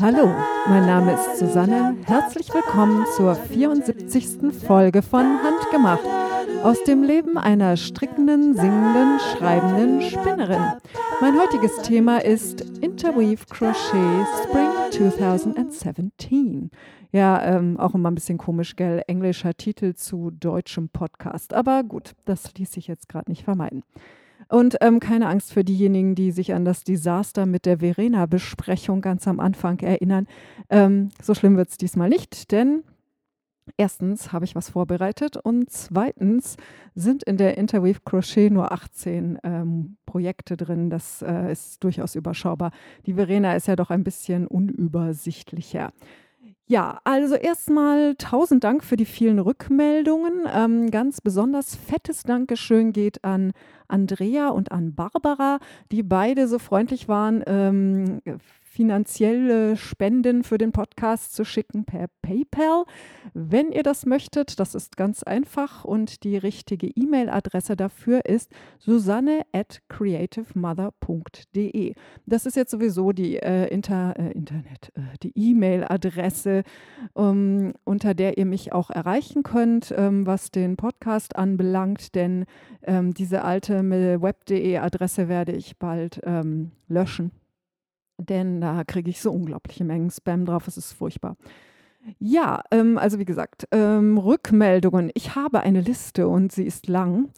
Hallo, mein Name ist Susanne. Herzlich willkommen zur 74. Folge von Handgemacht aus dem Leben einer strickenden, singenden, schreibenden Spinnerin. Mein heutiges Thema ist Interweave Crochet Spring 2017. Ja, ähm, auch immer ein bisschen komisch, gell? Englischer Titel zu deutschem Podcast. Aber gut, das ließ sich jetzt gerade nicht vermeiden. Und ähm, keine Angst für diejenigen, die sich an das Desaster mit der Verena-Besprechung ganz am Anfang erinnern. Ähm, so schlimm wird es diesmal nicht, denn Erstens habe ich was vorbereitet und zweitens sind in der Interweave Crochet nur 18 ähm, Projekte drin. Das äh, ist durchaus überschaubar. Die Verena ist ja doch ein bisschen unübersichtlicher. Ja, also erstmal tausend Dank für die vielen Rückmeldungen. Ähm, ganz besonders fettes Dankeschön geht an Andrea und an Barbara, die beide so freundlich waren, ähm, finanzielle Spenden für den Podcast zu schicken per PayPal. Wenn ihr das möchtet, das ist ganz einfach und die richtige E-Mail-Adresse dafür ist susanne at creativemother.de. Das ist jetzt sowieso die äh, Inter, äh, Internet, äh, die E-Mail-Adresse, um, unter der ihr mich auch erreichen könnt, ähm, was den Podcast anbelangt, denn ähm, diese alte web.de-Adresse werde ich bald ähm, löschen denn da kriege ich so unglaubliche Mengen Spam drauf, es ist furchtbar. Ja, ähm, also wie gesagt, ähm, Rückmeldungen. Ich habe eine Liste und sie ist lang.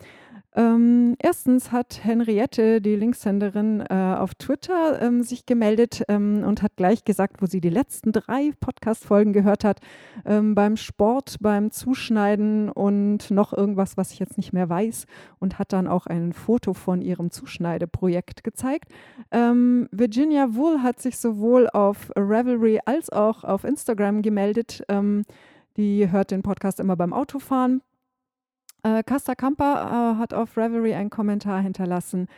Ähm, erstens hat Henriette, die Linksenderin, äh, auf Twitter ähm, sich gemeldet ähm, und hat gleich gesagt, wo sie die letzten drei Podcast-Folgen gehört hat, ähm, beim Sport, beim Zuschneiden und noch irgendwas, was ich jetzt nicht mehr weiß und hat dann auch ein Foto von ihrem Zuschneideprojekt gezeigt. Ähm, Virginia Wool hat sich sowohl auf Revelry als auch auf Instagram gemeldet. Ähm, die hört den Podcast immer beim Autofahren. Äh, Casta Kamper äh, hat auf Reverie einen Kommentar hinterlassen.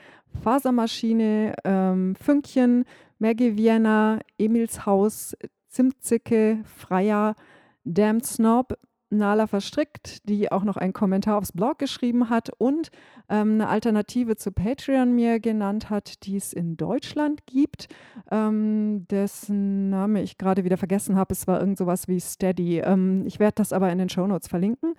Fasermaschine, ähm, Fünkchen, Maggie Vienna, Emils Haus, Zimtzicke, Freier, Damned Snob, Nala Verstrickt, die auch noch einen Kommentar aufs Blog geschrieben hat und ähm, eine Alternative zu Patreon mir genannt hat, die es in Deutschland gibt, ähm, dessen Name ich gerade wieder vergessen habe. Es war irgend sowas wie Steady. Ähm, ich werde das aber in den Shownotes verlinken.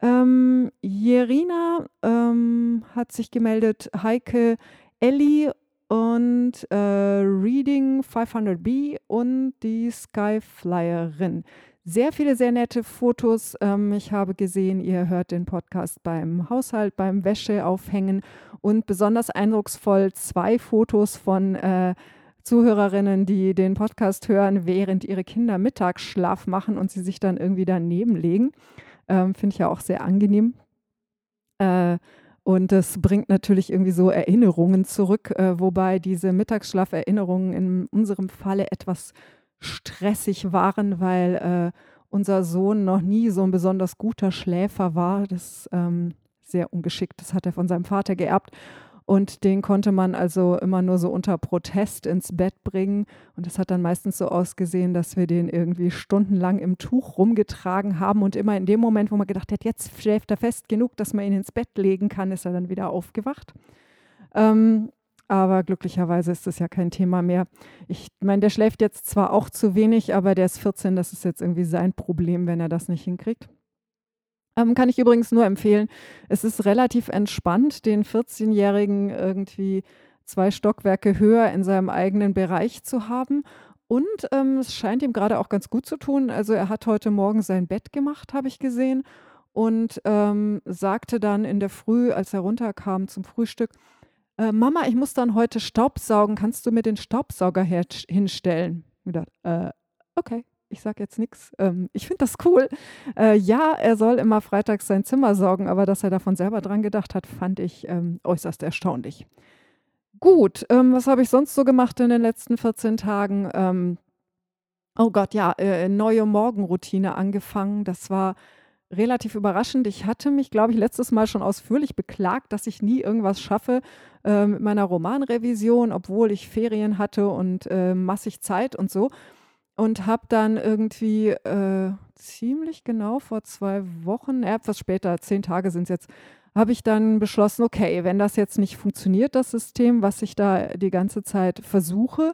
Ähm, Jerina ähm, hat sich gemeldet, Heike, Ellie und äh, Reading 500b und die Skyflyerin. Sehr viele sehr nette Fotos. Ähm, ich habe gesehen, ihr hört den Podcast beim Haushalt, beim Wäscheaufhängen und besonders eindrucksvoll zwei Fotos von äh, Zuhörerinnen, die den Podcast hören, während ihre Kinder Mittagsschlaf machen und sie sich dann irgendwie daneben legen. Ähm, Finde ich ja auch sehr angenehm. Äh, und das bringt natürlich irgendwie so Erinnerungen zurück, äh, wobei diese Mittagsschlaferinnerungen in unserem Falle etwas stressig waren, weil äh, unser Sohn noch nie so ein besonders guter Schläfer war. Das ist ähm, sehr ungeschickt. Das hat er von seinem Vater geerbt. Und den konnte man also immer nur so unter Protest ins Bett bringen. Und das hat dann meistens so ausgesehen, dass wir den irgendwie stundenlang im Tuch rumgetragen haben. Und immer in dem Moment, wo man gedacht hat, jetzt schläft er fest genug, dass man ihn ins Bett legen kann, ist er dann wieder aufgewacht. Ähm, aber glücklicherweise ist das ja kein Thema mehr. Ich meine, der schläft jetzt zwar auch zu wenig, aber der ist 14, das ist jetzt irgendwie sein Problem, wenn er das nicht hinkriegt. Ähm, kann ich übrigens nur empfehlen. Es ist relativ entspannt, den 14-Jährigen irgendwie zwei Stockwerke höher in seinem eigenen Bereich zu haben. Und ähm, es scheint ihm gerade auch ganz gut zu tun. Also er hat heute Morgen sein Bett gemacht, habe ich gesehen, und ähm, sagte dann in der Früh, als er runterkam zum Frühstück, äh, Mama, ich muss dann heute Staubsaugen, kannst du mir den Staubsauger hinstellen? Ich dachte, äh, okay ich sage jetzt nichts. Ähm, ich finde das cool. Äh, ja, er soll immer freitags sein Zimmer sorgen, aber dass er davon selber dran gedacht hat, fand ich ähm, äußerst erstaunlich. Gut, ähm, was habe ich sonst so gemacht in den letzten 14 Tagen? Ähm, oh Gott, ja, äh, neue Morgenroutine angefangen. Das war relativ überraschend. Ich hatte mich, glaube ich, letztes Mal schon ausführlich beklagt, dass ich nie irgendwas schaffe äh, mit meiner Romanrevision, obwohl ich Ferien hatte und äh, massig Zeit und so und habe dann irgendwie äh, ziemlich genau vor zwei Wochen, etwas später, zehn Tage sind es jetzt, habe ich dann beschlossen, okay, wenn das jetzt nicht funktioniert, das System, was ich da die ganze Zeit versuche,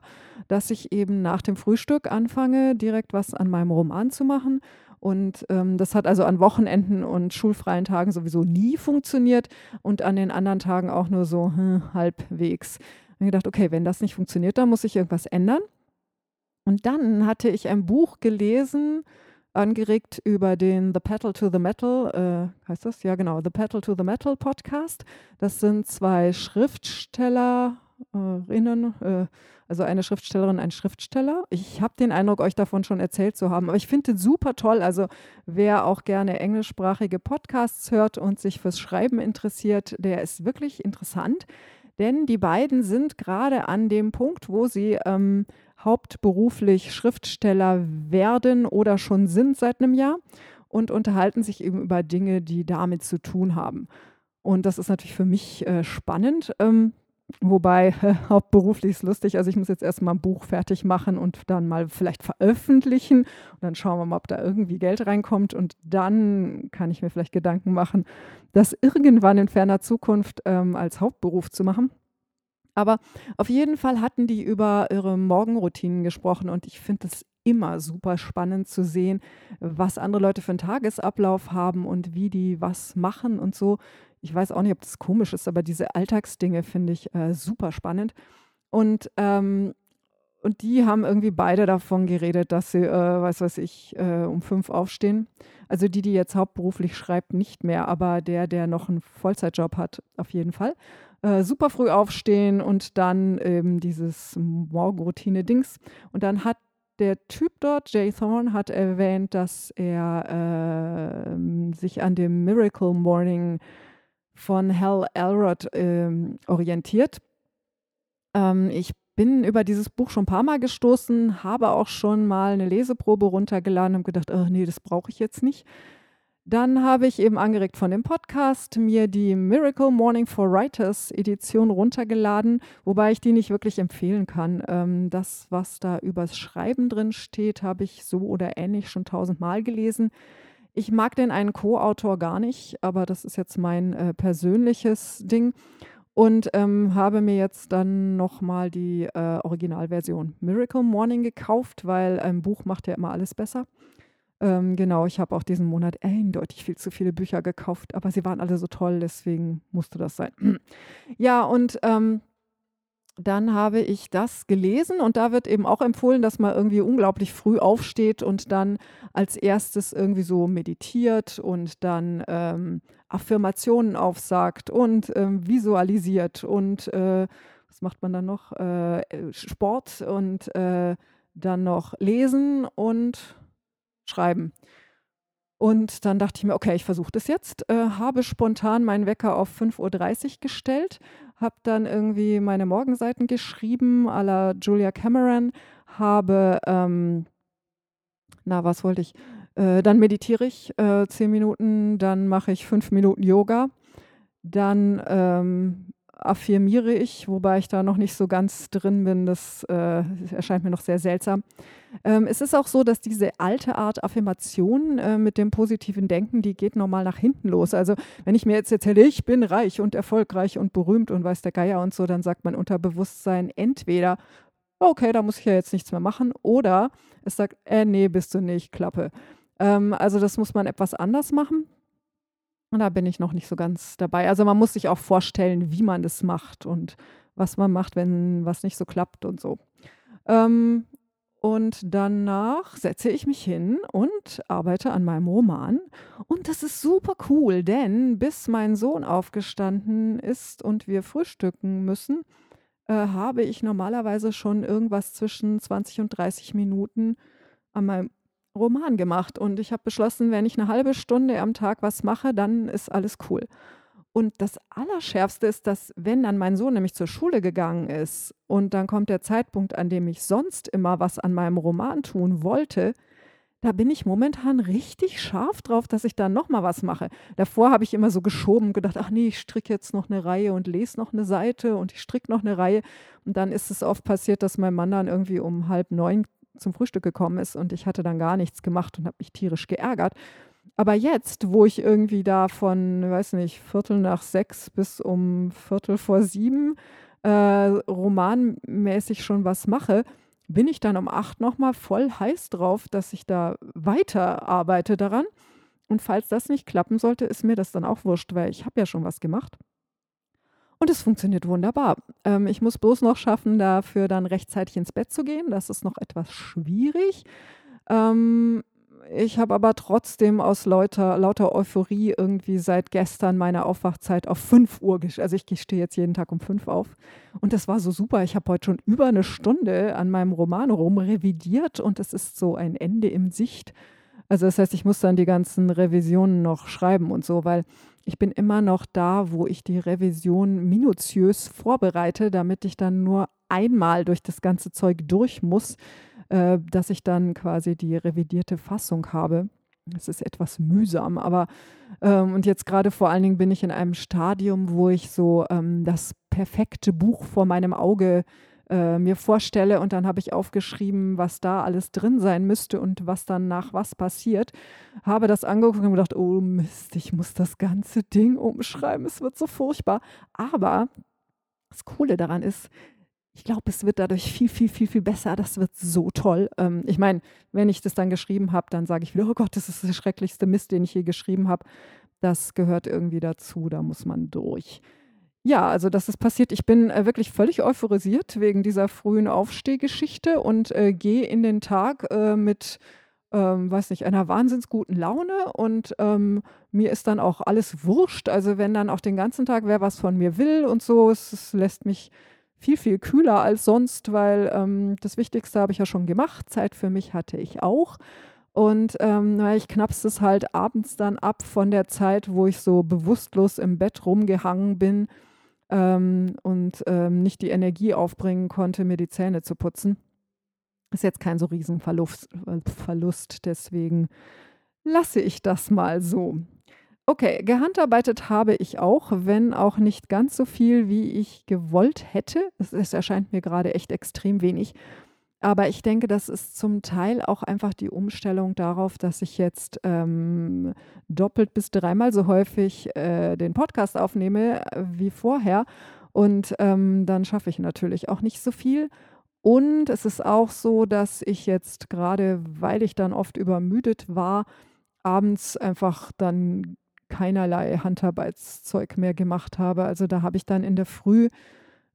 dass ich eben nach dem Frühstück anfange, direkt was an meinem Roman zu machen. Und ähm, das hat also an Wochenenden und schulfreien Tagen sowieso nie funktioniert und an den anderen Tagen auch nur so hm, halbwegs. Ich habe gedacht, okay, wenn das nicht funktioniert, dann muss ich irgendwas ändern. Und dann hatte ich ein Buch gelesen, angeregt über den The Pedal to the Metal, äh, heißt das? Ja, genau, The Pedal to the Metal Podcast. Das sind zwei Schriftstellerinnen, äh, also eine Schriftstellerin, ein Schriftsteller. Ich habe den Eindruck, euch davon schon erzählt zu haben, aber ich finde den super toll. Also wer auch gerne englischsprachige Podcasts hört und sich fürs Schreiben interessiert, der ist wirklich interessant. Denn die beiden sind gerade an dem Punkt, wo sie ähm, hauptberuflich Schriftsteller werden oder schon sind seit einem Jahr und unterhalten sich eben über Dinge, die damit zu tun haben. Und das ist natürlich für mich äh, spannend. Ähm, Wobei äh, hauptberuflich ist lustig. Also ich muss jetzt erstmal ein Buch fertig machen und dann mal vielleicht veröffentlichen. Und dann schauen wir mal, ob da irgendwie Geld reinkommt. Und dann kann ich mir vielleicht Gedanken machen, das irgendwann in ferner Zukunft ähm, als Hauptberuf zu machen. Aber auf jeden Fall hatten die über ihre Morgenroutinen gesprochen und ich finde es immer super spannend zu sehen, was andere Leute für einen Tagesablauf haben und wie die was machen und so. Ich weiß auch nicht, ob das komisch ist, aber diese Alltagsdinge finde ich äh, super spannend. Und, ähm, und die haben irgendwie beide davon geredet, dass sie, äh, weiß was ich, äh, um fünf aufstehen. Also die, die jetzt hauptberuflich schreibt, nicht mehr, aber der, der noch einen Vollzeitjob hat, auf jeden Fall äh, super früh aufstehen und dann eben dieses Morgenroutine-Dings. Und dann hat der Typ dort, Jay Thorne, hat erwähnt, dass er äh, sich an dem Miracle Morning von Hal Elrod äh, orientiert. Ähm, ich bin über dieses Buch schon ein paar Mal gestoßen, habe auch schon mal eine Leseprobe runtergeladen und gedacht, oh nee, das brauche ich jetzt nicht. Dann habe ich eben angeregt von dem Podcast mir die Miracle Morning for Writers Edition runtergeladen, wobei ich die nicht wirklich empfehlen kann. Ähm, das, was da übers Schreiben drin steht, habe ich so oder ähnlich schon tausendmal gelesen. Ich mag den einen Co-Autor gar nicht, aber das ist jetzt mein äh, persönliches Ding. Und ähm, habe mir jetzt dann nochmal die äh, Originalversion Miracle Morning gekauft, weil ein Buch macht ja immer alles besser. Ähm, genau, ich habe auch diesen Monat eindeutig viel zu viele Bücher gekauft, aber sie waren alle so toll, deswegen musste das sein. ja, und ähm, dann habe ich das gelesen und da wird eben auch empfohlen, dass man irgendwie unglaublich früh aufsteht und dann als erstes irgendwie so meditiert und dann ähm, Affirmationen aufsagt und ähm, visualisiert und äh, was macht man dann noch? Äh, Sport und äh, dann noch lesen und schreiben. Und dann dachte ich mir, okay, ich versuche das jetzt, äh, habe spontan meinen Wecker auf 5.30 Uhr gestellt, habe dann irgendwie meine Morgenseiten geschrieben, à la Julia Cameron, habe, ähm, na, was wollte ich? Äh, dann meditiere ich äh, zehn Minuten, dann mache ich fünf Minuten Yoga, dann ähm, affirmiere ich, wobei ich da noch nicht so ganz drin bin. Das äh, erscheint mir noch sehr seltsam. Ähm, es ist auch so, dass diese alte Art Affirmation äh, mit dem positiven Denken, die geht normal nach hinten los. Also wenn ich mir jetzt erzähle, ich bin reich und erfolgreich und berühmt und weiß der Geier und so, dann sagt mein Unterbewusstsein entweder, okay, da muss ich ja jetzt nichts mehr machen, oder es sagt, äh, nee, bist du nicht, Klappe. Ähm, also das muss man etwas anders machen. Und da bin ich noch nicht so ganz dabei. Also man muss sich auch vorstellen, wie man das macht und was man macht, wenn was nicht so klappt und so. Ähm, und danach setze ich mich hin und arbeite an meinem Roman. Und das ist super cool, denn bis mein Sohn aufgestanden ist und wir frühstücken müssen, äh, habe ich normalerweise schon irgendwas zwischen 20 und 30 Minuten an meinem Roman gemacht. Und ich habe beschlossen, wenn ich eine halbe Stunde am Tag was mache, dann ist alles cool. Und das Allerschärfste ist, dass wenn dann mein Sohn nämlich zur Schule gegangen ist und dann kommt der Zeitpunkt, an dem ich sonst immer was an meinem Roman tun wollte, da bin ich momentan richtig scharf drauf, dass ich dann nochmal was mache. Davor habe ich immer so geschoben gedacht, ach nee, ich stricke jetzt noch eine Reihe und lese noch eine Seite und ich stricke noch eine Reihe. Und dann ist es oft passiert, dass mein Mann dann irgendwie um halb neun zum Frühstück gekommen ist und ich hatte dann gar nichts gemacht und habe mich tierisch geärgert. aber jetzt, wo ich irgendwie da von, weiß nicht, Viertel nach sechs bis um Viertel vor sieben äh, romanmäßig schon was mache, bin ich dann um acht nochmal voll heiß drauf, dass ich da weiter arbeite daran. Und falls das nicht klappen sollte, ist mir das dann auch wurscht, weil ich habe ja schon was gemacht. Und es funktioniert wunderbar. Ähm, ich muss bloß noch schaffen, dafür dann rechtzeitig ins Bett zu gehen. Das ist noch etwas schwierig. Ähm, ich habe aber trotzdem aus lauter, lauter Euphorie irgendwie seit gestern meine Aufwachzeit auf 5 Uhr gestellt. Also ich stehe jetzt jeden Tag um 5 auf. Und das war so super. Ich habe heute schon über eine Stunde an meinem Roman rumrevidiert und es ist so ein Ende im Sicht. Also das heißt, ich muss dann die ganzen Revisionen noch schreiben und so, weil ich bin immer noch da, wo ich die Revision minutiös vorbereite, damit ich dann nur einmal durch das ganze Zeug durch muss, äh, dass ich dann quasi die revidierte Fassung habe. Es ist etwas mühsam, aber ähm, und jetzt gerade vor allen Dingen bin ich in einem Stadium, wo ich so ähm, das perfekte Buch vor meinem Auge äh, mir vorstelle und dann habe ich aufgeschrieben, was da alles drin sein müsste und was dann nach was passiert. Habe das angeguckt und gedacht, oh Mist, ich muss das ganze Ding umschreiben, es wird so furchtbar. Aber das Coole daran ist, ich glaube, es wird dadurch viel, viel, viel, viel besser. Das wird so toll. Ähm, ich meine, wenn ich das dann geschrieben habe, dann sage ich wieder, oh Gott, das ist der schrecklichste Mist, den ich je geschrieben habe. Das gehört irgendwie dazu, da muss man durch. Ja, also das ist passiert. Ich bin äh, wirklich völlig euphorisiert wegen dieser frühen Aufstehgeschichte und äh, gehe in den Tag äh, mit, ähm, weiß nicht, einer wahnsinns guten Laune und ähm, mir ist dann auch alles wurscht. Also wenn dann auch den ganzen Tag wer was von mir will und so, es, es lässt mich viel, viel kühler als sonst, weil ähm, das Wichtigste habe ich ja schon gemacht. Zeit für mich hatte ich auch. Und ähm, ich knappst es halt abends dann ab von der Zeit, wo ich so bewusstlos im Bett rumgehangen bin ähm, und ähm, nicht die Energie aufbringen konnte, mir die Zähne zu putzen. Ist jetzt kein so Riesenverlust, Verlust, deswegen lasse ich das mal so. Okay, gehandarbeitet habe ich auch, wenn auch nicht ganz so viel, wie ich gewollt hätte. Es erscheint mir gerade echt extrem wenig. Aber ich denke, das ist zum Teil auch einfach die Umstellung darauf, dass ich jetzt ähm, doppelt bis dreimal so häufig äh, den Podcast aufnehme wie vorher. Und ähm, dann schaffe ich natürlich auch nicht so viel. Und es ist auch so, dass ich jetzt gerade, weil ich dann oft übermüdet war, abends einfach dann keinerlei Handarbeitszeug mehr gemacht habe. Also da habe ich dann in der Früh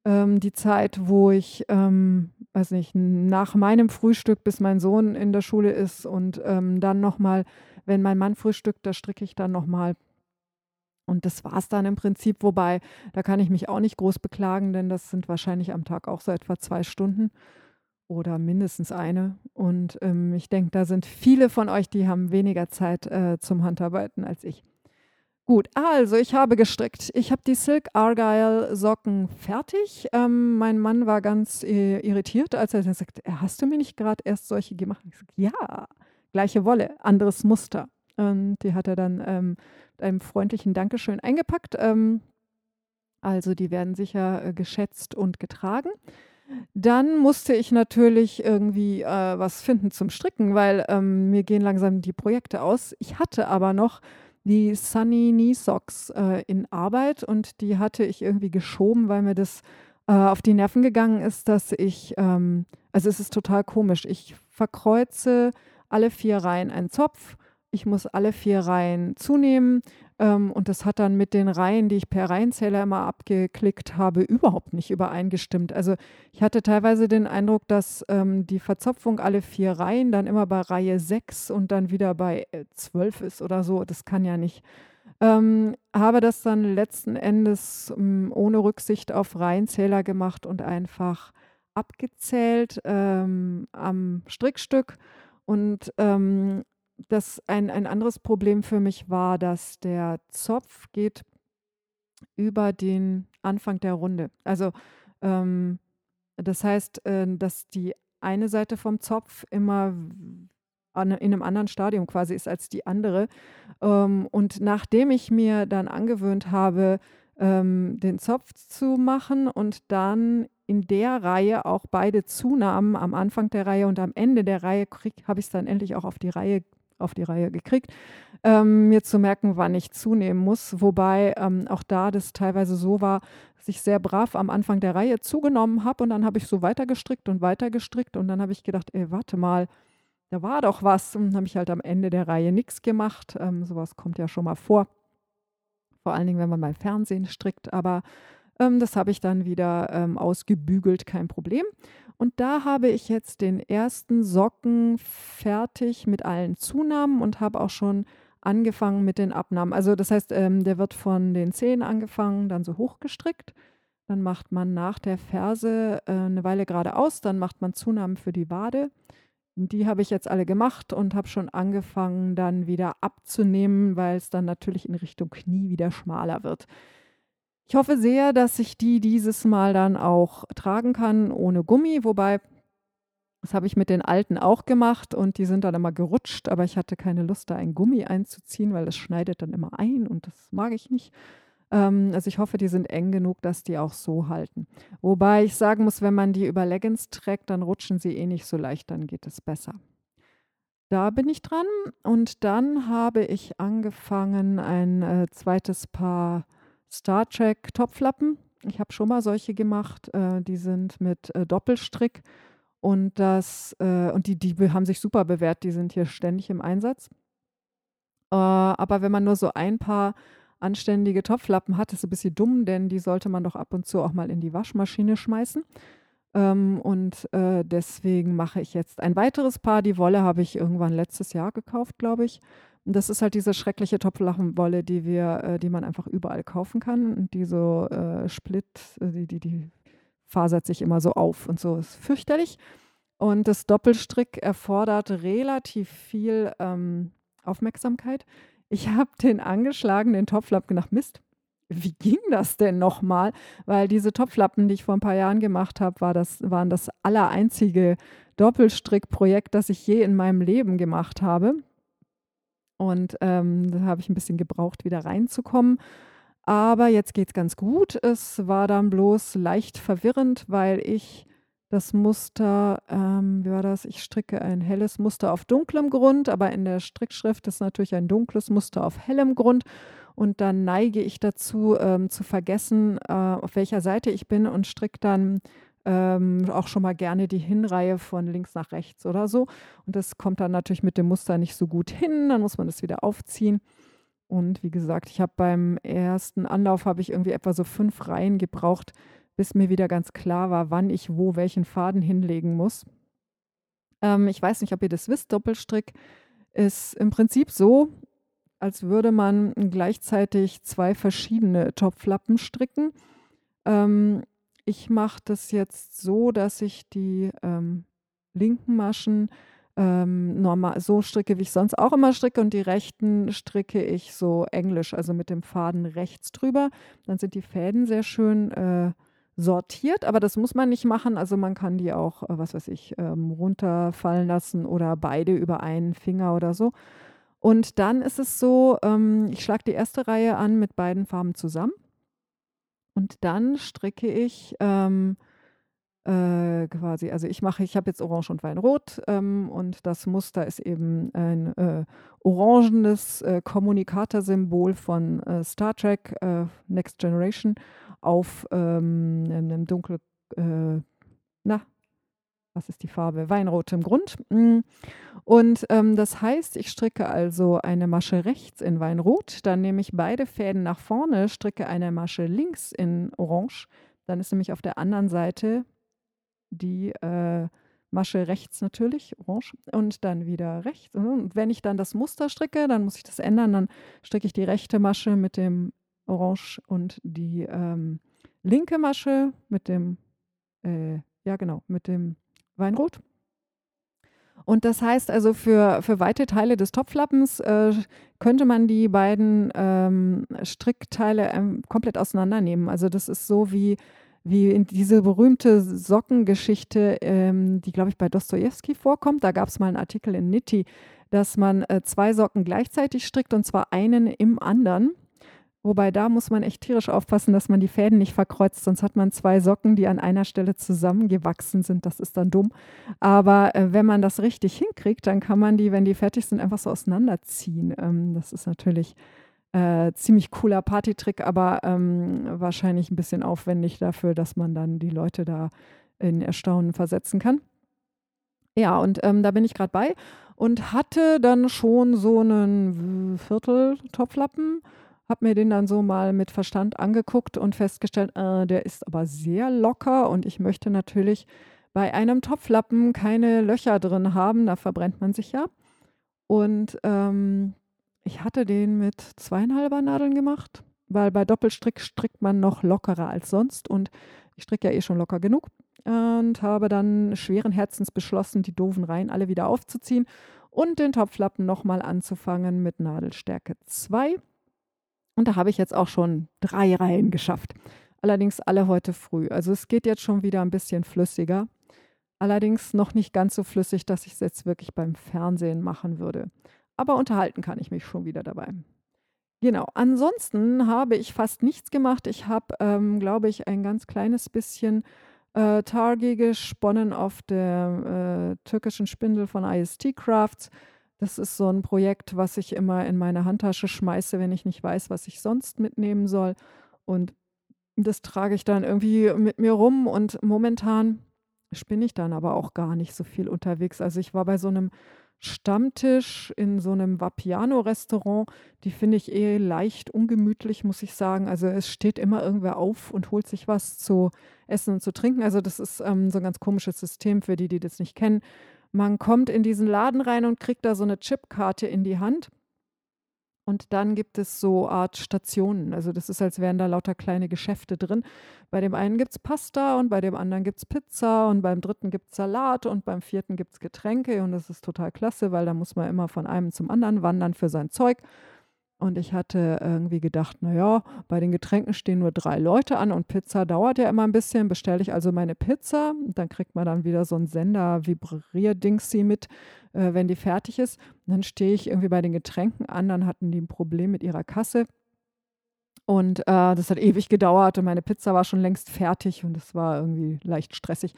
ähm, die Zeit, wo ich, ähm, weiß nicht, nach meinem Frühstück, bis mein Sohn in der Schule ist und ähm, dann nochmal, wenn mein Mann frühstückt, da stricke ich dann nochmal. Und das war es dann im Prinzip, wobei, da kann ich mich auch nicht groß beklagen, denn das sind wahrscheinlich am Tag auch so etwa zwei Stunden oder mindestens eine. Und ähm, ich denke, da sind viele von euch, die haben weniger Zeit äh, zum Handarbeiten als ich. Gut, also ich habe gestrickt. Ich habe die Silk Argyle Socken fertig. Ähm, mein Mann war ganz äh, irritiert, als er sagte, äh, hast du mir nicht gerade erst solche gemacht? Ich sagte, ja, gleiche Wolle, anderes Muster. Und die hat er dann ähm, mit einem freundlichen Dankeschön eingepackt. Ähm, also die werden sicher äh, geschätzt und getragen. Dann musste ich natürlich irgendwie äh, was finden zum Stricken, weil ähm, mir gehen langsam die Projekte aus. Ich hatte aber noch die Sunny Knee Socks äh, in Arbeit und die hatte ich irgendwie geschoben, weil mir das äh, auf die Nerven gegangen ist, dass ich, ähm, also es ist total komisch, ich verkreuze alle vier Reihen einen Zopf, ich muss alle vier Reihen zunehmen ähm, und das hat dann mit den Reihen, die ich per Reihenzähler immer abgeklickt habe, überhaupt nicht übereingestimmt. Also ich hatte teilweise den Eindruck, dass ähm, die Verzopfung alle vier Reihen dann immer bei Reihe 6 und dann wieder bei 12 äh, ist oder so. Das kann ja nicht. Ähm, habe das dann letzten Endes ähm, ohne Rücksicht auf Reihenzähler gemacht und einfach abgezählt ähm, am Strickstück und ähm, das ein, ein anderes Problem für mich war, dass der Zopf geht über den Anfang der Runde. Also ähm, das heißt, äh, dass die eine Seite vom Zopf immer an, in einem anderen Stadium quasi ist als die andere. Ähm, und nachdem ich mir dann angewöhnt habe, ähm, den Zopf zu machen und dann in der Reihe auch beide Zunahmen am Anfang der Reihe und am Ende der Reihe habe ich es dann endlich auch auf die Reihe auf die Reihe gekriegt, ähm, mir zu merken, wann ich zunehmen muss. Wobei ähm, auch da das teilweise so war, dass ich sehr brav am Anfang der Reihe zugenommen habe und dann habe ich so weiter gestrickt und weiter gestrickt und dann habe ich gedacht, ey, warte mal, da war doch was. Und habe ich halt am Ende der Reihe nichts gemacht. Ähm, sowas kommt ja schon mal vor. Vor allen Dingen, wenn man mal Fernsehen strickt. Aber ähm, das habe ich dann wieder ähm, ausgebügelt, kein Problem. Und da habe ich jetzt den ersten Socken fertig mit allen Zunahmen und habe auch schon angefangen mit den Abnahmen. Also das heißt, ähm, der wird von den Zehen angefangen, dann so hochgestrickt. Dann macht man nach der Ferse äh, eine Weile geradeaus, dann macht man Zunahmen für die Wade. Die habe ich jetzt alle gemacht und habe schon angefangen, dann wieder abzunehmen, weil es dann natürlich in Richtung Knie wieder schmaler wird. Ich hoffe sehr, dass ich die dieses Mal dann auch tragen kann ohne Gummi, wobei das habe ich mit den alten auch gemacht und die sind dann immer gerutscht, aber ich hatte keine Lust, da ein Gummi einzuziehen, weil das schneidet dann immer ein und das mag ich nicht. Ähm, also ich hoffe, die sind eng genug, dass die auch so halten. Wobei ich sagen muss, wenn man die über Leggings trägt, dann rutschen sie eh nicht so leicht, dann geht es besser. Da bin ich dran und dann habe ich angefangen, ein äh, zweites Paar Star Trek Topflappen. Ich habe schon mal solche gemacht, äh, die sind mit äh, Doppelstrick und das äh, und die, die haben sich super bewährt, die sind hier ständig im Einsatz. Äh, aber wenn man nur so ein paar anständige Topflappen hat, ist ein bisschen dumm, denn die sollte man doch ab und zu auch mal in die Waschmaschine schmeißen. Ähm, und äh, deswegen mache ich jetzt ein weiteres Paar. Die Wolle habe ich irgendwann letztes Jahr gekauft, glaube ich. Und das ist halt diese schreckliche Topflachenwolle, die wir, äh, die man einfach überall kaufen kann und die so äh, Split, äh, die, die, die fasert sich immer so auf und so ist fürchterlich. Und das Doppelstrick erfordert relativ viel ähm, Aufmerksamkeit. Ich habe den angeschlagen, den Topflappen, gedacht, Mist, wie ging das denn nochmal? Weil diese Topflappen, die ich vor ein paar Jahren gemacht habe, war das, waren das allereinzige Doppelstrickprojekt, das ich je in meinem Leben gemacht habe. Und ähm, da habe ich ein bisschen gebraucht, wieder reinzukommen. Aber jetzt geht es ganz gut. Es war dann bloß leicht verwirrend, weil ich das Muster, ähm, wie war das? Ich stricke ein helles Muster auf dunklem Grund, aber in der Strickschrift ist natürlich ein dunkles Muster auf hellem Grund. Und dann neige ich dazu, ähm, zu vergessen, äh, auf welcher Seite ich bin und stricke dann ähm, auch schon mal gerne die Hinreihe von links nach rechts oder so. Und das kommt dann natürlich mit dem Muster nicht so gut hin. Dann muss man das wieder aufziehen. Und wie gesagt, ich habe beim ersten Anlauf habe ich irgendwie etwa so fünf Reihen gebraucht, bis mir wieder ganz klar war, wann ich wo welchen Faden hinlegen muss. Ähm, ich weiß nicht, ob ihr das wisst, Doppelstrick ist im Prinzip so, als würde man gleichzeitig zwei verschiedene Topflappen stricken. Ähm, ich mache das jetzt so, dass ich die ähm, linken Maschen ähm, normal so stricke, wie ich sonst auch immer stricke und die rechten stricke ich so englisch, also mit dem Faden rechts drüber. Dann sind die Fäden sehr schön äh, sortiert, aber das muss man nicht machen. Also man kann die auch, äh, was weiß ich, ähm, runterfallen lassen oder beide über einen Finger oder so. Und dann ist es so, ähm, ich schlage die erste Reihe an mit beiden Farben zusammen. Und dann stricke ich ähm, äh, quasi, also ich mache, ich habe jetzt Orange und Weinrot ähm, und das Muster ist eben ein äh, orangenes äh, Kommunikatorsymbol von äh, Star Trek äh, Next Generation auf ähm, einem dunkel, äh, na, was ist die Farbe? Weinrotem Grund. Mm. Und ähm, das heißt, ich stricke also eine Masche rechts in Weinrot, dann nehme ich beide Fäden nach vorne, stricke eine Masche links in Orange, dann ist nämlich auf der anderen Seite die äh, Masche rechts natürlich, orange, und dann wieder rechts. Und wenn ich dann das Muster stricke, dann muss ich das ändern. Dann stricke ich die rechte Masche mit dem Orange und die ähm, linke Masche mit dem, äh, ja genau, mit dem Weinrot. Und das heißt also, für, für weite Teile des Topflappens äh, könnte man die beiden ähm, Strickteile ähm, komplett auseinandernehmen. Also das ist so wie wie in diese berühmte Sockengeschichte, ähm, die, glaube ich, bei Dostoevsky vorkommt. Da gab es mal einen Artikel in Nitti, dass man äh, zwei Socken gleichzeitig strickt und zwar einen im anderen. Wobei da muss man echt tierisch aufpassen, dass man die Fäden nicht verkreuzt, sonst hat man zwei Socken, die an einer Stelle zusammengewachsen sind. Das ist dann dumm. Aber äh, wenn man das richtig hinkriegt, dann kann man die, wenn die fertig sind, einfach so auseinanderziehen. Ähm, das ist natürlich äh, ziemlich cooler Partytrick, aber ähm, wahrscheinlich ein bisschen aufwendig dafür, dass man dann die Leute da in Erstaunen versetzen kann. Ja, und ähm, da bin ich gerade bei und hatte dann schon so einen Viertel-Topflappen habe mir den dann so mal mit Verstand angeguckt und festgestellt, äh, der ist aber sehr locker und ich möchte natürlich bei einem Topflappen keine Löcher drin haben, da verbrennt man sich ja. Und ähm, ich hatte den mit zweieinhalber Nadeln gemacht, weil bei Doppelstrick strickt man noch lockerer als sonst und ich stricke ja eh schon locker genug und habe dann schweren Herzens beschlossen, die doofen Reihen alle wieder aufzuziehen und den Topflappen nochmal anzufangen mit Nadelstärke 2 und da habe ich jetzt auch schon drei Reihen geschafft. Allerdings alle heute früh. Also es geht jetzt schon wieder ein bisschen flüssiger. Allerdings noch nicht ganz so flüssig, dass ich es jetzt wirklich beim Fernsehen machen würde. Aber unterhalten kann ich mich schon wieder dabei. Genau. Ansonsten habe ich fast nichts gemacht. Ich habe, ähm, glaube ich, ein ganz kleines bisschen äh, Targi gesponnen auf der äh, türkischen Spindel von IST Crafts. Das ist so ein Projekt, was ich immer in meine Handtasche schmeiße, wenn ich nicht weiß, was ich sonst mitnehmen soll. Und das trage ich dann irgendwie mit mir rum. Und momentan spinne ich dann aber auch gar nicht so viel unterwegs. Also ich war bei so einem Stammtisch in so einem Vapiano-Restaurant. Die finde ich eh leicht ungemütlich, muss ich sagen. Also es steht immer irgendwer auf und holt sich was zu essen und zu trinken. Also das ist ähm, so ein ganz komisches System für die, die das nicht kennen. Man kommt in diesen Laden rein und kriegt da so eine Chipkarte in die Hand. Und dann gibt es so Art Stationen. Also das ist, als wären da lauter kleine Geschäfte drin. Bei dem einen gibt es Pasta und bei dem anderen gibt es Pizza und beim dritten gibt es Salat und beim vierten gibt es Getränke. Und das ist total klasse, weil da muss man immer von einem zum anderen wandern für sein Zeug. Und ich hatte irgendwie gedacht, naja, bei den Getränken stehen nur drei Leute an und Pizza dauert ja immer ein bisschen. Bestelle ich also meine Pizza, dann kriegt man dann wieder so ein Sender-Vibrier-Dingsy mit, äh, wenn die fertig ist. Dann stehe ich irgendwie bei den Getränken an, dann hatten die ein Problem mit ihrer Kasse. Und äh, das hat ewig gedauert und meine Pizza war schon längst fertig und es war irgendwie leicht stressig.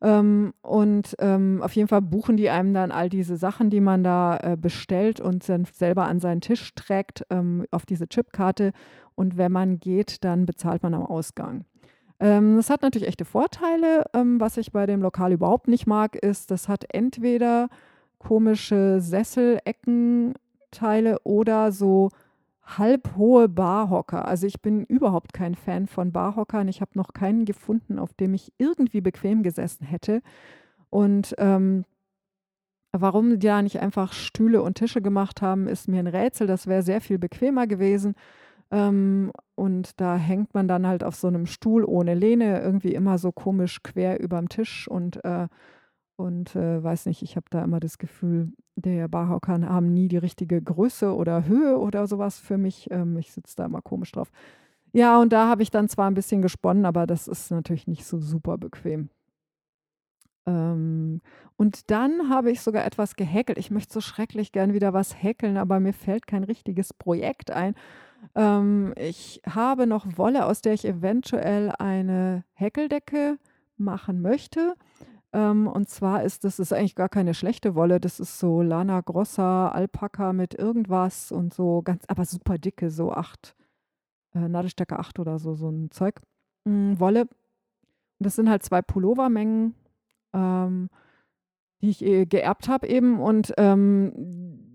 Ähm, und ähm, auf jeden Fall buchen die einem dann all diese Sachen, die man da äh, bestellt und dann selber an seinen Tisch trägt ähm, auf diese Chipkarte. Und wenn man geht, dann bezahlt man am Ausgang. Ähm, das hat natürlich echte Vorteile. Ähm, was ich bei dem Lokal überhaupt nicht mag, ist, das hat entweder komische Sesseleckenteile oder so halbhohe Barhocker. Also ich bin überhaupt kein Fan von Barhockern. Ich habe noch keinen gefunden, auf dem ich irgendwie bequem gesessen hätte. Und ähm, warum die da nicht einfach Stühle und Tische gemacht haben, ist mir ein Rätsel. Das wäre sehr viel bequemer gewesen. Ähm, und da hängt man dann halt auf so einem Stuhl ohne Lehne, irgendwie immer so komisch quer über dem Tisch und äh, und äh, weiß nicht, ich habe da immer das Gefühl, der Barhocker haben nie die richtige Größe oder Höhe oder sowas für mich. Ähm, ich sitze da immer komisch drauf. Ja, und da habe ich dann zwar ein bisschen gesponnen, aber das ist natürlich nicht so super bequem. Ähm, und dann habe ich sogar etwas gehäkelt. Ich möchte so schrecklich gern wieder was häkeln, aber mir fällt kein richtiges Projekt ein. Ähm, ich habe noch Wolle, aus der ich eventuell eine Häkeldecke machen möchte. Ähm, und zwar ist das ist eigentlich gar keine schlechte Wolle. Das ist so Lana Grossa, Alpaka mit irgendwas und so ganz, aber super dicke, so acht, äh, Nadelstärke 8 oder so, so ein Zeug. Mm, Wolle. Und das sind halt zwei Pullovermengen, ähm, die ich eh geerbt habe eben. Und ähm,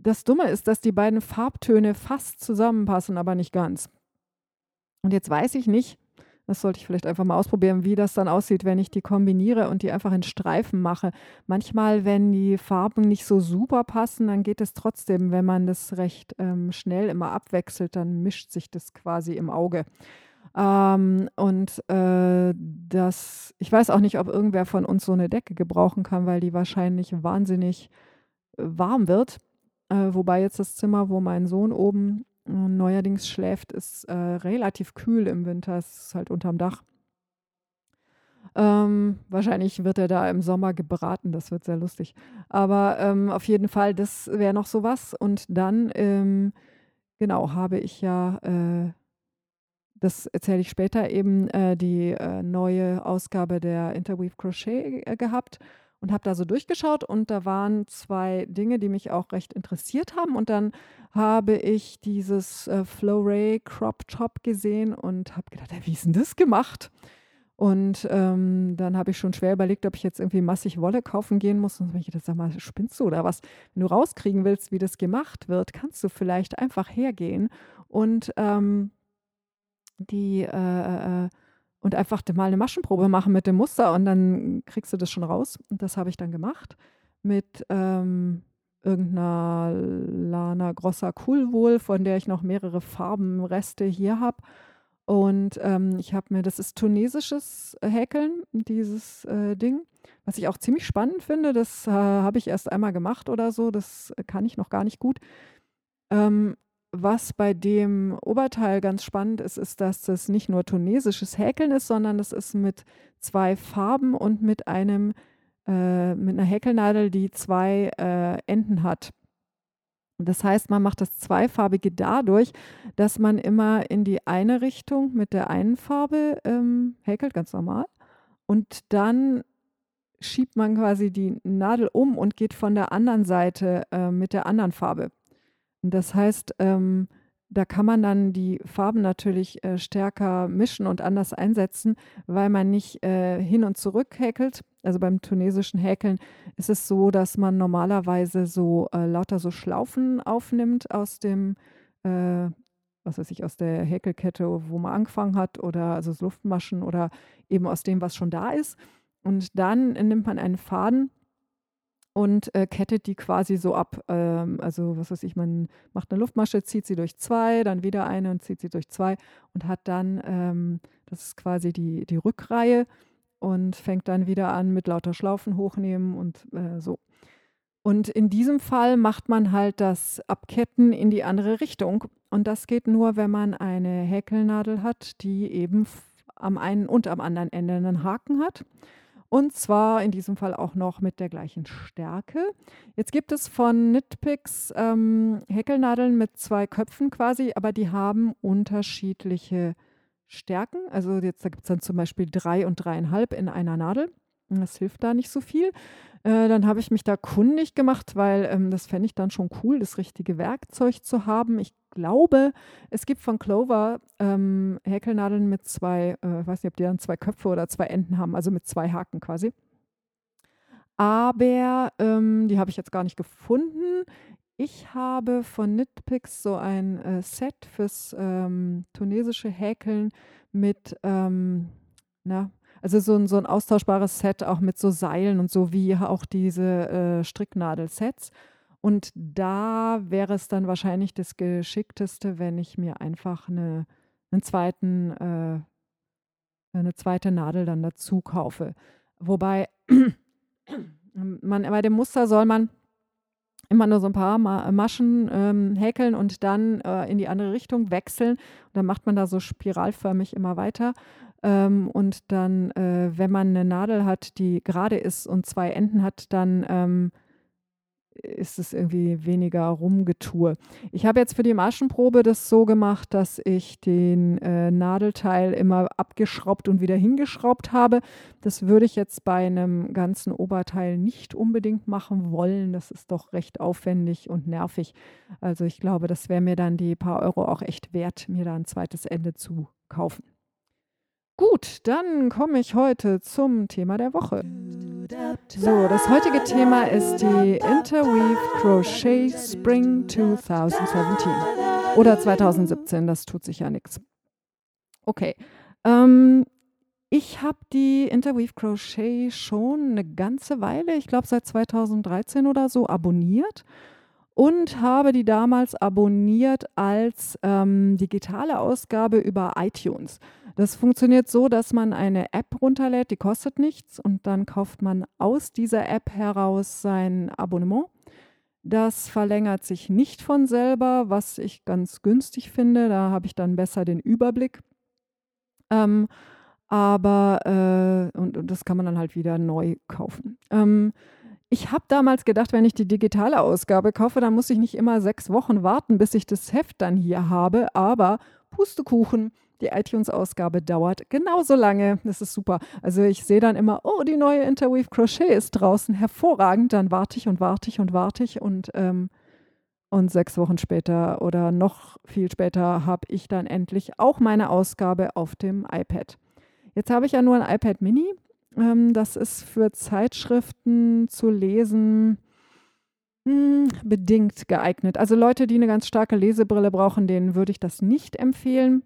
das Dumme ist, dass die beiden Farbtöne fast zusammenpassen, aber nicht ganz. Und jetzt weiß ich nicht, das sollte ich vielleicht einfach mal ausprobieren, wie das dann aussieht, wenn ich die kombiniere und die einfach in Streifen mache. Manchmal, wenn die Farben nicht so super passen, dann geht es trotzdem, wenn man das recht ähm, schnell immer abwechselt, dann mischt sich das quasi im Auge. Ähm, und äh, das, ich weiß auch nicht, ob irgendwer von uns so eine Decke gebrauchen kann, weil die wahrscheinlich wahnsinnig äh, warm wird. Äh, wobei jetzt das Zimmer, wo mein Sohn oben neuerdings schläft, ist äh, relativ kühl im Winter. Es ist halt unterm Dach. Ähm, wahrscheinlich wird er da im Sommer gebraten, das wird sehr lustig. Aber ähm, auf jeden Fall, das wäre noch sowas. Und dann, ähm, genau, habe ich ja äh, das erzähle ich später, eben äh, die äh, neue Ausgabe der Interweave Crochet äh, gehabt und habe da so durchgeschaut und da waren zwei Dinge, die mich auch recht interessiert haben. Und dann habe ich dieses äh, Floray Crop Top gesehen und habe gedacht, wie ist denn das gemacht? Und ähm, dann habe ich schon schwer überlegt, ob ich jetzt irgendwie massig Wolle kaufen gehen muss. Und ich gedacht, sag mal, spinnst du oder was? Wenn du rauskriegen willst, wie das gemacht wird, kannst du vielleicht einfach hergehen und ähm, die äh, äh, und einfach mal eine Maschenprobe machen mit dem Muster und dann kriegst du das schon raus. Und das habe ich dann gemacht mit ähm, irgendeiner Lana Grossa Coolwool, von der ich noch mehrere Farbenreste hier habe. Und ähm, ich habe mir, das ist tunesisches Häkeln, dieses äh, Ding, was ich auch ziemlich spannend finde. Das äh, habe ich erst einmal gemacht oder so. Das kann ich noch gar nicht gut. Ähm, was bei dem Oberteil ganz spannend ist, ist, dass das nicht nur tunesisches Häkeln ist, sondern es ist mit zwei Farben und mit einem äh, mit einer Häkelnadel, die zwei äh, Enden hat. Das heißt, man macht das Zweifarbige dadurch, dass man immer in die eine Richtung mit der einen Farbe ähm, häkelt, ganz normal. Und dann schiebt man quasi die Nadel um und geht von der anderen Seite äh, mit der anderen Farbe. Das heißt, ähm, da kann man dann die Farben natürlich äh, stärker mischen und anders einsetzen, weil man nicht äh, hin und zurück häkelt. Also beim tunesischen Häkeln ist es so, dass man normalerweise so äh, lauter so Schlaufen aufnimmt aus dem, äh, was weiß ich, aus der Häkelkette, wo man angefangen hat, oder also Luftmaschen oder eben aus dem, was schon da ist. Und dann nimmt man einen Faden und äh, kettet die quasi so ab. Ähm, also, was weiß ich, man macht eine Luftmasche, zieht sie durch zwei, dann wieder eine und zieht sie durch zwei und hat dann, ähm, das ist quasi die, die Rückreihe und fängt dann wieder an mit lauter Schlaufen hochnehmen und äh, so. Und in diesem Fall macht man halt das Abketten in die andere Richtung. Und das geht nur, wenn man eine Häkelnadel hat, die eben am einen und am anderen Ende einen Haken hat. Und zwar in diesem Fall auch noch mit der gleichen Stärke. Jetzt gibt es von Knitpicks ähm, Häkelnadeln mit zwei Köpfen quasi, aber die haben unterschiedliche Stärken. Also jetzt da gibt es dann zum Beispiel drei und dreieinhalb in einer Nadel. Das hilft da nicht so viel. Äh, dann habe ich mich da kundig gemacht, weil ähm, das fände ich dann schon cool, das richtige Werkzeug zu haben. Ich glaube, es gibt von Clover ähm, Häkelnadeln mit zwei, äh, ich weiß nicht, ob die dann zwei Köpfe oder zwei Enden haben, also mit zwei Haken quasi. Aber ähm, die habe ich jetzt gar nicht gefunden. Ich habe von Knitpicks so ein äh, Set fürs ähm, tunesische Häkeln mit, ähm, na, also so ein, so ein austauschbares Set auch mit so Seilen und so wie auch diese äh, Stricknadelsets. Und da wäre es dann wahrscheinlich das Geschickteste, wenn ich mir einfach eine, einen zweiten, äh, eine zweite Nadel dann dazu kaufe. Wobei man bei dem Muster soll man immer nur so ein paar Maschen ähm, häkeln und dann äh, in die andere Richtung wechseln. Und dann macht man da so spiralförmig immer weiter. Ähm, und dann, äh, wenn man eine Nadel hat, die gerade ist und zwei Enden hat, dann ähm, ist es irgendwie weniger Rumgetue. Ich habe jetzt für die Maschenprobe das so gemacht, dass ich den äh, Nadelteil immer abgeschraubt und wieder hingeschraubt habe. Das würde ich jetzt bei einem ganzen Oberteil nicht unbedingt machen wollen. Das ist doch recht aufwendig und nervig. Also ich glaube, das wäre mir dann die paar Euro auch echt wert, mir da ein zweites Ende zu kaufen. Gut, dann komme ich heute zum Thema der Woche. So, das heutige Thema ist die Interweave Crochet Spring 2017 oder 2017, das tut sich ja nichts. Okay, ähm, ich habe die Interweave Crochet schon eine ganze Weile, ich glaube seit 2013 oder so, abonniert und habe die damals abonniert als ähm, digitale Ausgabe über iTunes. Das funktioniert so, dass man eine App runterlädt, die kostet nichts und dann kauft man aus dieser App heraus sein Abonnement. Das verlängert sich nicht von selber, was ich ganz günstig finde. Da habe ich dann besser den Überblick. Ähm, aber äh, und, und, das kann man dann halt wieder neu kaufen. Ähm, ich habe damals gedacht, wenn ich die digitale Ausgabe kaufe, dann muss ich nicht immer sechs Wochen warten, bis ich das Heft dann hier habe. Aber Pustekuchen. Die iTunes-Ausgabe dauert genauso lange. Das ist super. Also ich sehe dann immer, oh, die neue Interweave Crochet ist draußen. Hervorragend. Dann warte ich und warte ich und warte ich und ähm, und sechs Wochen später oder noch viel später habe ich dann endlich auch meine Ausgabe auf dem iPad. Jetzt habe ich ja nur ein iPad Mini. Ähm, das ist für Zeitschriften zu lesen hm, bedingt geeignet. Also Leute, die eine ganz starke Lesebrille brauchen, denen würde ich das nicht empfehlen.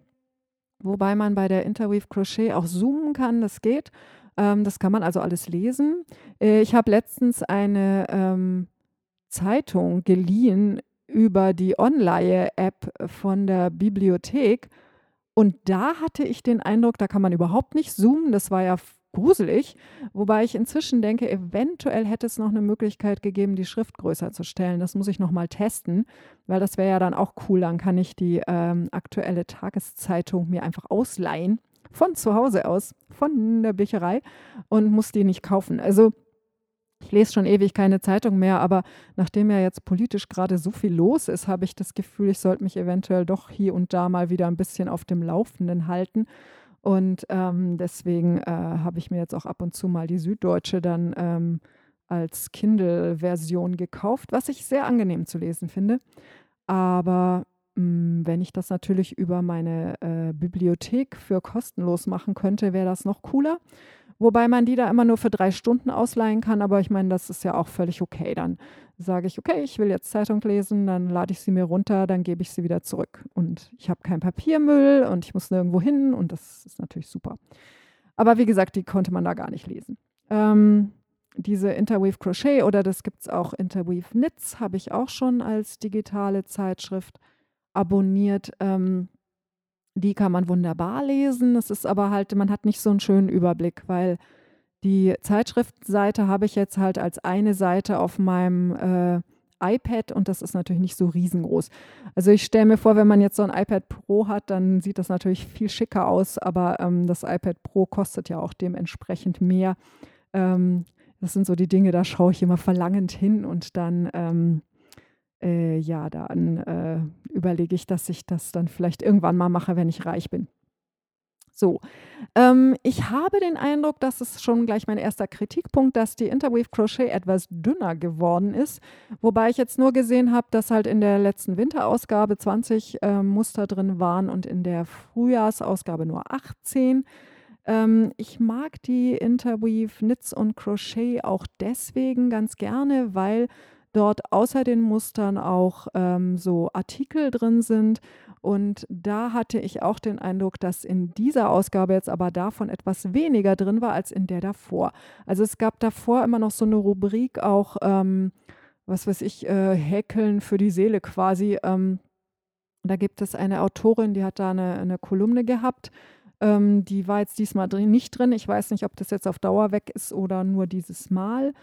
Wobei man bei der Interweave Crochet auch zoomen kann, das geht. Ähm, das kann man also alles lesen. Äh, ich habe letztens eine ähm, Zeitung geliehen über die Online-App von der Bibliothek. Und da hatte ich den Eindruck, da kann man überhaupt nicht zoomen. Das war ja gruselig. Wobei ich inzwischen denke, eventuell hätte es noch eine Möglichkeit gegeben, die Schrift größer zu stellen. Das muss ich nochmal testen, weil das wäre ja dann auch cool. Dann kann ich die ähm, aktuelle Tageszeitung mir einfach ausleihen. Von zu Hause aus, von der Bücherei und muss die nicht kaufen. Also ich lese schon ewig keine Zeitung mehr, aber nachdem ja jetzt politisch gerade so viel los ist, habe ich das Gefühl, ich sollte mich eventuell doch hier und da mal wieder ein bisschen auf dem Laufenden halten. Und ähm, deswegen äh, habe ich mir jetzt auch ab und zu mal die Süddeutsche dann ähm, als Kindle-Version gekauft, was ich sehr angenehm zu lesen finde. Aber mh, hm, wenn ich das natürlich über meine äh, Bibliothek für kostenlos machen könnte, wäre das noch cooler. Wobei man die da immer nur für drei Stunden ausleihen kann, aber ich meine, das ist ja auch völlig okay. Dann sage ich, okay, ich will jetzt Zeitung lesen, dann lade ich sie mir runter, dann gebe ich sie wieder zurück. Und ich habe keinen Papiermüll und ich muss nirgendwo hin und das ist natürlich super. Aber wie gesagt, die konnte man da gar nicht lesen. Ähm, diese Interweave Crochet oder das gibt es auch Interweave Knits, habe ich auch schon als digitale Zeitschrift abonniert. Ähm, die kann man wunderbar lesen. Es ist aber halt, man hat nicht so einen schönen Überblick, weil die Zeitschriftseite habe ich jetzt halt als eine Seite auf meinem äh, iPad und das ist natürlich nicht so riesengroß. Also ich stelle mir vor, wenn man jetzt so ein iPad Pro hat, dann sieht das natürlich viel schicker aus, aber ähm, das iPad Pro kostet ja auch dementsprechend mehr. Ähm, das sind so die Dinge, da schaue ich immer verlangend hin und dann ähm, äh, ja, dann äh, überlege ich, dass ich das dann vielleicht irgendwann mal mache, wenn ich reich bin. So, ähm, ich habe den Eindruck, das ist schon gleich mein erster Kritikpunkt, dass die Interweave Crochet etwas dünner geworden ist. Wobei ich jetzt nur gesehen habe, dass halt in der letzten Winterausgabe 20 äh, Muster drin waren und in der Frühjahrsausgabe nur 18. Ähm, ich mag die Interweave Knits und Crochet auch deswegen ganz gerne, weil dort außer den Mustern auch ähm, so Artikel drin sind. Und da hatte ich auch den Eindruck, dass in dieser Ausgabe jetzt aber davon etwas weniger drin war als in der davor. Also es gab davor immer noch so eine Rubrik auch, ähm, was weiß ich, äh, Häkeln für die Seele quasi. Ähm, da gibt es eine Autorin, die hat da eine, eine Kolumne gehabt. Ähm, die war jetzt diesmal drin, nicht drin. Ich weiß nicht, ob das jetzt auf Dauer weg ist oder nur dieses Mal.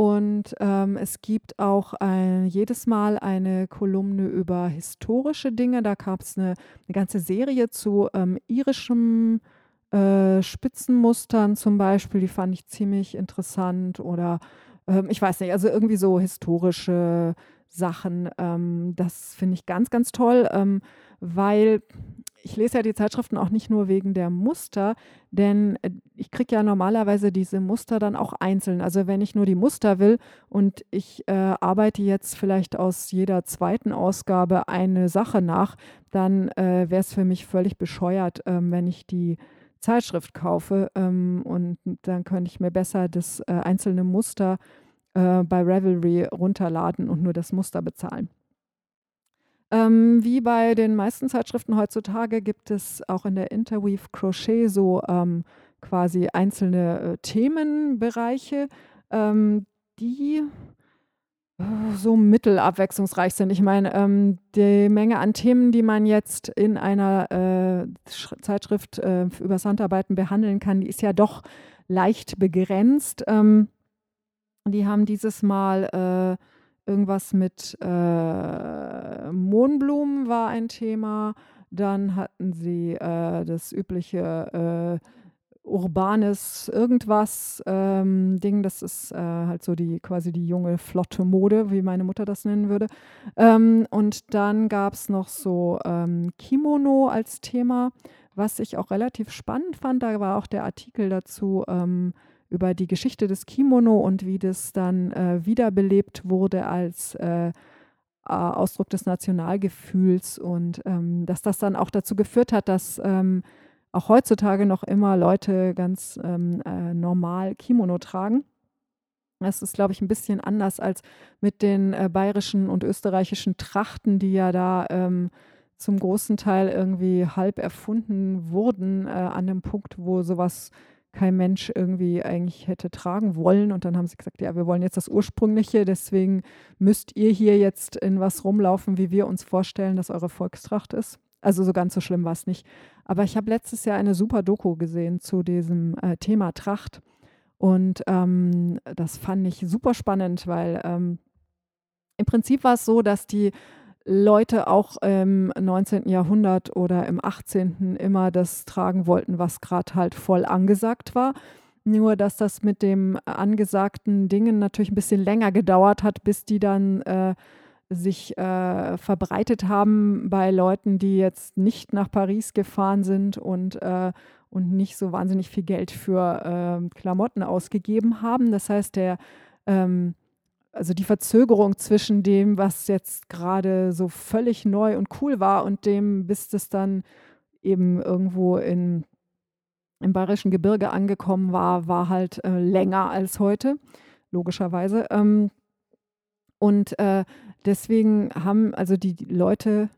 Und ähm, es gibt auch ein, jedes Mal eine Kolumne über historische Dinge. Da gab es eine, eine, ganze Serie zu ähm, irischen äh, Spitzenmustern zum Beispiel. Die fand ich ziemlich interessant. Oder ähm, ich weiß nicht, also irgendwie so historische Sachen. Ähm, das finde ich ganz, ganz toll, ähm, weil ich lese ja die Zeitschriften auch nicht nur wegen der Muster, denn äh, ich kriege ja normalerweise diese Muster dann auch einzeln. Also wenn ich nur die Muster will und ich äh, arbeite jetzt vielleicht aus jeder zweiten Ausgabe eine Sache nach, dann äh, wäre es für mich völlig bescheuert, ähm, wenn ich die Zeitschrift kaufe ähm, und dann könnte ich mir besser das äh, einzelne Muster äh, bei Ravelry runterladen und nur das Muster bezahlen. Ähm, wie bei den meisten Zeitschriften heutzutage gibt es auch in der Interweave Crochet so ähm, quasi einzelne äh, Themenbereiche, ähm, die äh, so mittelabwechslungsreich sind. Ich meine, ähm, die Menge an Themen, die man jetzt in einer äh, Zeitschrift äh, über Handarbeiten behandeln kann, die ist ja doch leicht begrenzt. Ähm, die haben dieses Mal äh, Irgendwas mit äh, Mohnblumen war ein Thema. Dann hatten sie äh, das übliche äh, urbanes irgendwas ähm, Ding. Das ist äh, halt so die quasi die junge flotte Mode, wie meine Mutter das nennen würde. Ähm, und dann gab es noch so ähm, Kimono als Thema, was ich auch relativ spannend fand. Da war auch der Artikel dazu ähm, über die Geschichte des Kimono und wie das dann äh, wiederbelebt wurde als äh, Ausdruck des Nationalgefühls und ähm, dass das dann auch dazu geführt hat, dass ähm, auch heutzutage noch immer Leute ganz ähm, äh, normal Kimono tragen. Das ist, glaube ich, ein bisschen anders als mit den äh, bayerischen und österreichischen Trachten, die ja da ähm, zum großen Teil irgendwie halb erfunden wurden, äh, an dem Punkt, wo sowas kein Mensch irgendwie eigentlich hätte tragen wollen. Und dann haben sie gesagt, ja, wir wollen jetzt das Ursprüngliche, deswegen müsst ihr hier jetzt in was rumlaufen, wie wir uns vorstellen, dass eure Volkstracht ist. Also so ganz so schlimm war es nicht. Aber ich habe letztes Jahr eine super Doku gesehen zu diesem äh, Thema Tracht. Und ähm, das fand ich super spannend, weil ähm, im Prinzip war es so, dass die Leute auch im 19. Jahrhundert oder im 18. immer das tragen wollten, was gerade halt voll angesagt war. Nur, dass das mit dem angesagten Dingen natürlich ein bisschen länger gedauert hat, bis die dann äh, sich äh, verbreitet haben bei Leuten, die jetzt nicht nach Paris gefahren sind und, äh, und nicht so wahnsinnig viel Geld für äh, Klamotten ausgegeben haben. Das heißt, der, ähm, also die Verzögerung zwischen dem, was jetzt gerade so völlig neu und cool war und dem, bis das dann eben irgendwo in, im Bayerischen Gebirge angekommen war, war halt äh, länger als heute, logischerweise. Ähm, und äh, deswegen haben also die Leute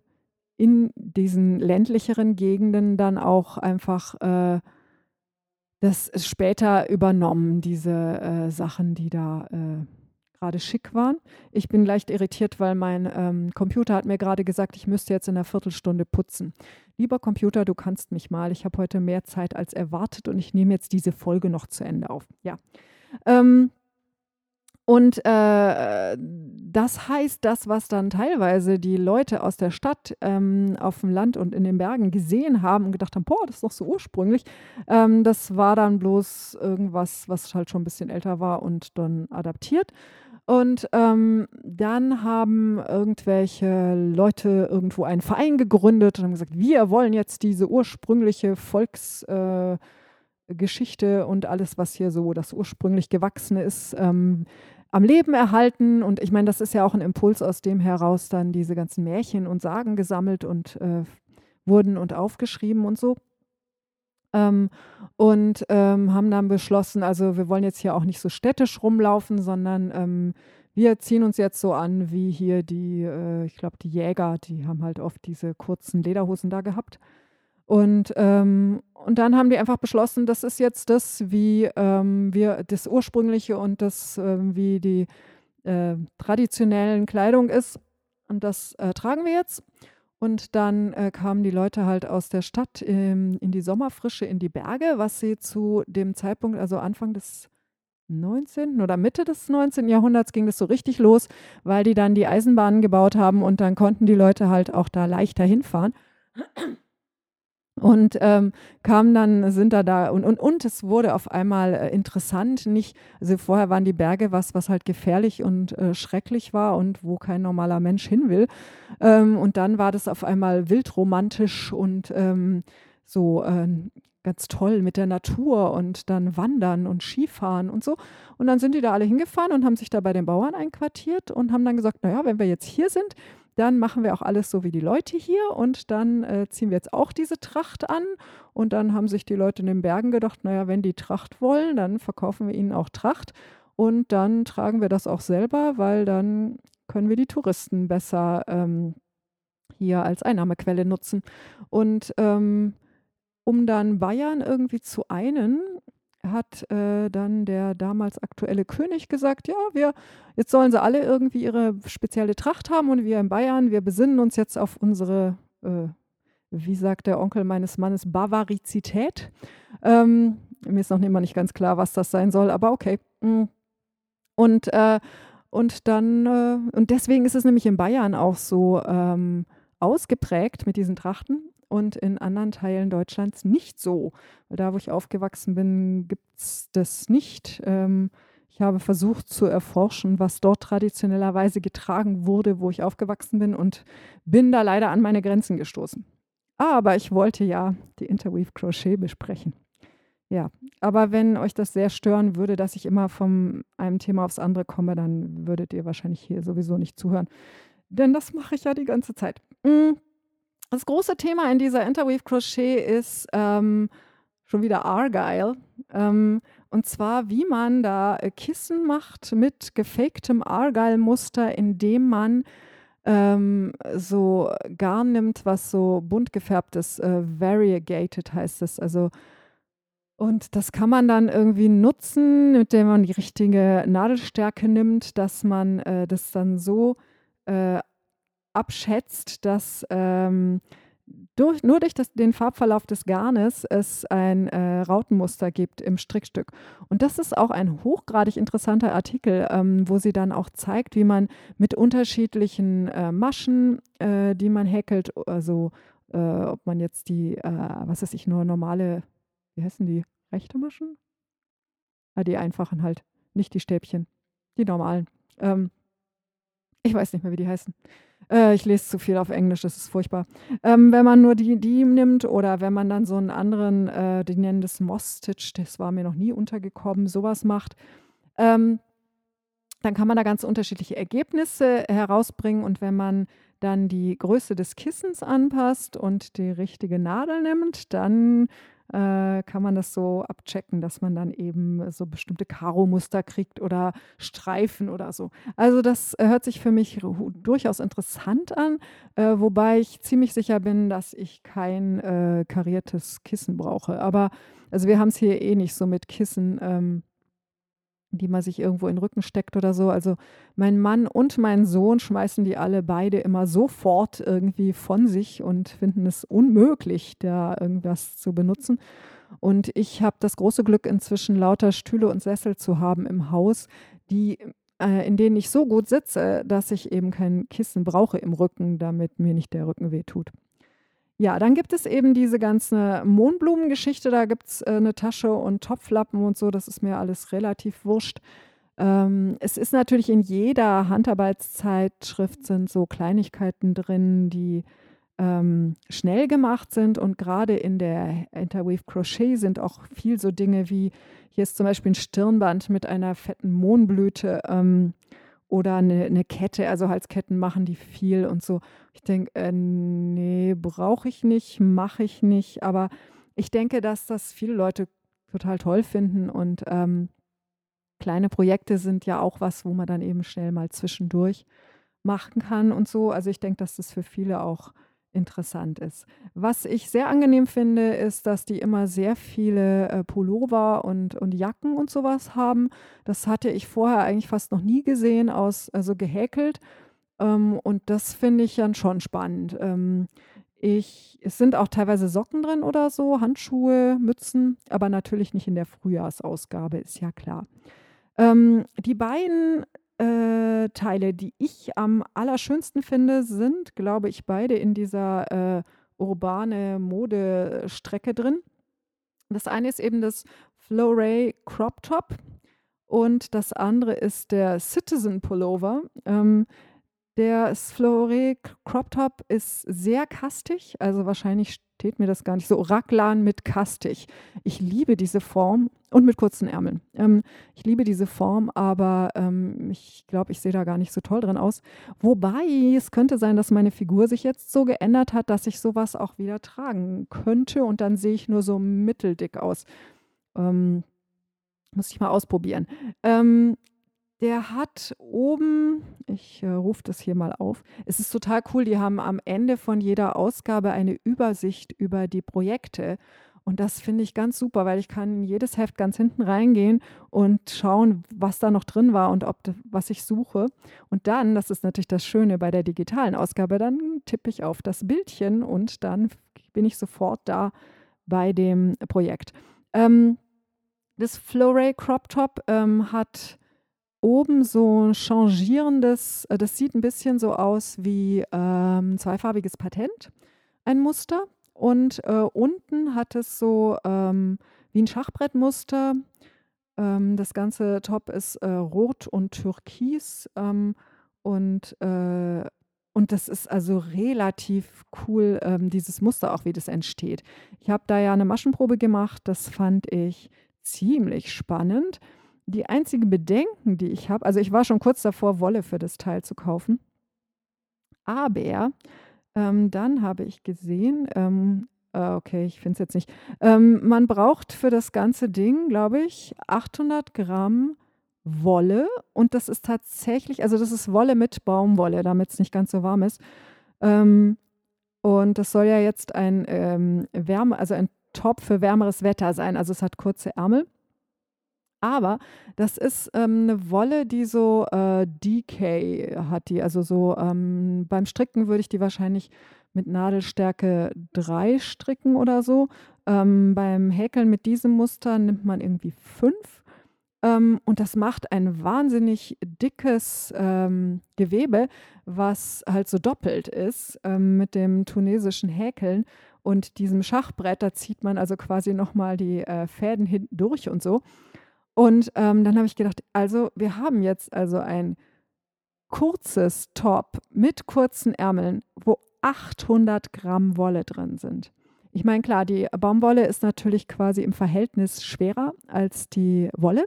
in diesen ländlicheren Gegenden dann auch einfach äh, das später übernommen, diese äh, Sachen, die da äh, gerade schick waren. Ich bin leicht irritiert, weil mein ähm, Computer hat mir gerade gesagt, ich müsste jetzt in einer Viertelstunde putzen. Lieber Computer, du kannst mich mal. Ich habe heute mehr Zeit als erwartet und ich nehme jetzt diese Folge noch zu Ende auf. Ja. Ähm, und äh, das heißt, das, was dann teilweise die Leute aus der Stadt ähm, auf dem Land und in den Bergen gesehen haben und gedacht haben, boah, das ist doch so ursprünglich, ähm, das war dann bloß irgendwas, was halt schon ein bisschen älter war und dann adaptiert. Und ähm, dann haben irgendwelche Leute irgendwo einen Verein gegründet und haben gesagt, wir wollen jetzt diese ursprüngliche Volksgeschichte äh, und alles, was hier so das ursprünglich Gewachsene ist, ähm, am Leben erhalten. Und ich meine, das ist ja auch ein Impuls, aus dem heraus dann diese ganzen Märchen und Sagen gesammelt und äh, wurden und aufgeschrieben und so. Ähm, und ähm, haben dann beschlossen, also wir wollen jetzt hier auch nicht so städtisch rumlaufen, sondern ähm, wir ziehen uns jetzt so an wie hier die, äh, ich glaube, die Jäger, die haben halt oft diese kurzen Lederhosen da gehabt. Und, ähm, und dann haben die einfach beschlossen, das ist jetzt das, wie ähm, wir das ursprüngliche und das, ähm, wie die äh, traditionellen Kleidung ist. Und das äh, tragen wir jetzt. Und dann äh, kamen die Leute halt aus der Stadt in die Sommerfrische, in die Berge, was sie zu dem Zeitpunkt, also Anfang des 19. oder Mitte des 19. Jahrhunderts ging das so richtig los, weil die dann die Eisenbahnen gebaut haben und dann konnten die Leute halt auch da leichter hinfahren. Und ähm, kamen dann, sind da da und, und, und es wurde auf einmal äh, interessant. Nicht, also vorher waren die Berge was, was halt gefährlich und äh, schrecklich war und wo kein normaler Mensch hin will. Ähm, und dann war das auf einmal wildromantisch und ähm, so äh, ganz toll mit der Natur und dann wandern und Skifahren und so. Und dann sind die da alle hingefahren und haben sich da bei den Bauern einquartiert und haben dann gesagt, naja, wenn wir jetzt hier sind, dann machen wir auch alles so wie die Leute hier und dann äh, ziehen wir jetzt auch diese Tracht an. Und dann haben sich die Leute in den Bergen gedacht, naja, wenn die Tracht wollen, dann verkaufen wir ihnen auch Tracht. Und dann tragen wir das auch selber, weil dann können wir die Touristen besser ähm, hier als Einnahmequelle nutzen. Und ähm, um dann Bayern irgendwie zu einen, hat äh, dann der damals aktuelle König gesagt, ja, wir, jetzt sollen sie alle irgendwie ihre spezielle Tracht haben und wir in Bayern, wir besinnen uns jetzt auf unsere, äh, wie sagt der Onkel meines Mannes, Bavarizität. Ähm, mir ist noch immer nicht ganz klar, was das sein soll, aber okay. Mm. Und, äh, und dann, äh, und deswegen ist es nämlich in Bayern auch so ähm, ausgeprägt mit diesen Trachten und in anderen Teilen Deutschlands nicht so. Da, wo ich aufgewachsen bin, gibt es das nicht. Ähm, ich habe versucht zu erforschen, was dort traditionellerweise getragen wurde, wo ich aufgewachsen bin und bin da leider an meine Grenzen gestoßen. Aber ich wollte ja die Interweave Crochet besprechen. Ja, aber wenn euch das sehr stören würde, dass ich immer von einem Thema aufs andere komme, dann würdet ihr wahrscheinlich hier sowieso nicht zuhören. Denn das mache ich ja die ganze Zeit. Mm, das große Thema in dieser Interweave Crochet ist ähm, schon wieder Argyle. Ähm, und zwar, wie man da äh, Kissen macht mit gefaktem Argyle-Muster, indem man ähm, so Garn nimmt, was so bunt gefärbt ist. Äh, variegated heißt es. Also und das kann man dann irgendwie nutzen, mit dem man die richtige Nadelstärke nimmt, dass man äh, das dann so äh, abschätzt, dass ähm, durch, nur durch das, den Farbverlauf des Garnes es ein äh, Rautenmuster gibt im Strickstück. Und das ist auch ein hochgradig interessanter Artikel, ähm, wo sie dann auch zeigt, wie man mit unterschiedlichen äh, Maschen, äh, die man häkelt, also äh, ob man jetzt die, äh, was weiß ich, nur normale wie heißen die? Rechte Maschen? Ah, die einfachen halt, nicht die Stäbchen, die normalen. Ähm, ich weiß nicht mehr, wie die heißen. Äh, ich lese zu viel auf Englisch, das ist furchtbar. Ähm, wenn man nur die, die nimmt oder wenn man dann so einen anderen, äh, die nennen das Moss-Stitch, das war mir noch nie untergekommen, sowas macht, ähm, dann kann man da ganz unterschiedliche Ergebnisse herausbringen. Und wenn man dann die Größe des Kissens anpasst und die richtige Nadel nimmt, dann äh, kann man das so abchecken, dass man dann eben so bestimmte Karo-Muster kriegt oder Streifen oder so. Also das hört sich für mich durchaus interessant an, äh, wobei ich ziemlich sicher bin, dass ich kein äh, kariertes Kissen brauche. Aber also wir haben es hier eh nicht so mit Kissen. Ähm, die man sich irgendwo in den Rücken steckt oder so. Also mein Mann und mein Sohn schmeißen die alle beide immer sofort irgendwie von sich und finden es unmöglich, da irgendwas zu benutzen. Und ich habe das große Glück, inzwischen lauter Stühle und Sessel zu haben im Haus, die äh, in denen ich so gut sitze, dass ich eben kein Kissen brauche im Rücken, damit mir nicht der Rücken wehtut. Ja, dann gibt es eben diese ganze Mohnblumengeschichte. Da gibt es äh, eine Tasche und Topflappen und so. Das ist mir alles relativ wurscht. Ähm, es ist natürlich in jeder Handarbeitszeitschrift sind so Kleinigkeiten drin, die ähm, schnell gemacht sind. Und gerade in der Interweave Crochet sind auch viel so Dinge wie, hier ist zum Beispiel ein Stirnband mit einer fetten Mohnblüte. Ähm, oder eine, eine Kette, also Halsketten machen die viel und so. Ich denke, äh, nee, brauche ich nicht, mache ich nicht. Aber ich denke, dass das viele Leute total toll finden und ähm, kleine Projekte sind ja auch was, wo man dann eben schnell mal zwischendurch machen kann und so. Also ich denke, dass das für viele auch interessant ist. Was ich sehr angenehm finde, ist, dass die immer sehr viele äh, Pullover und, und Jacken und sowas haben. Das hatte ich vorher eigentlich fast noch nie gesehen, aus, also gehäkelt. Ähm, und das finde ich dann schon spannend. Ähm, ich, es sind auch teilweise Socken drin oder so, Handschuhe, Mützen, aber natürlich nicht in der Frühjahrsausgabe, ist ja klar. Ähm, die beiden äh, Teile, die ich am allerschönsten finde, sind, glaube ich, beide in dieser äh, urbane Modestrecke drin. Das eine ist eben das Floray Crop Top und das andere ist der Citizen Pullover. Ähm, der Floray Crop Top ist sehr kastig, also wahrscheinlich steht mir das gar nicht so. Raglan mit kastig. Ich liebe diese Form und mit kurzen Ärmeln. Ähm, ich liebe diese Form, aber ähm, ich glaube, ich sehe da gar nicht so toll drin aus. Wobei es könnte sein, dass meine Figur sich jetzt so geändert hat, dass ich sowas auch wieder tragen könnte und dann sehe ich nur so mitteldick aus. Ähm, muss ich mal ausprobieren. Ähm, der hat oben, ich äh, rufe das hier mal auf, es ist total cool, die haben am Ende von jeder Ausgabe eine Übersicht über die Projekte. Und das finde ich ganz super, weil ich kann in jedes Heft ganz hinten reingehen und schauen, was da noch drin war und ob was ich suche. Und dann, das ist natürlich das Schöne bei der digitalen Ausgabe, dann tippe ich auf das Bildchen und dann bin ich sofort da bei dem Projekt. Ähm, das Floray Crop Top ähm, hat oben so ein changierendes, äh, das sieht ein bisschen so aus wie ähm, zweifarbiges Patent, ein Muster. und äh, unten hat es so ähm, wie ein Schachbrettmuster. Ähm, das ganze Top ist äh, rot und türkis ähm, und, äh, und das ist also relativ cool, ähm, dieses Muster auch, wie das entsteht. Ich habe da ja eine Maschenprobe gemacht, das fand ich ziemlich spannend. Die einzigen Bedenken, die ich habe, also ich war schon kurz davor, Wolle für das Teil zu kaufen. Aber ähm, dann habe ich gesehen, ähm, äh, okay, ich finde es jetzt nicht. Ähm, man braucht für das ganze Ding, glaube ich, 800 Gramm Wolle und das ist tatsächlich, also das ist Wolle mit Baumwolle, damit es nicht ganz so warm ist. Ähm, und das soll ja jetzt ein ähm, Wärme, also ein Top für wärmeres Wetter sein. Also es hat kurze Ärmel. Aber das ist ähm, eine Wolle, die so äh, Decay hat die. Also so ähm, beim Stricken würde ich die wahrscheinlich mit Nadelstärke 3 stricken oder so. Ähm, beim Häkeln mit diesem Muster nimmt man irgendwie 5. Ähm, und das macht ein wahnsinnig dickes ähm, Gewebe, was halt so doppelt ist ähm, mit dem tunesischen Häkeln und diesem Schachbrett. Da zieht man also quasi nochmal die äh, Fäden hinten durch und so. Und ähm, dann habe ich gedacht, also wir haben jetzt also ein kurzes Top mit kurzen Ärmeln, wo 800 Gramm Wolle drin sind. Ich meine, klar, die Baumwolle ist natürlich quasi im Verhältnis schwerer als die Wolle.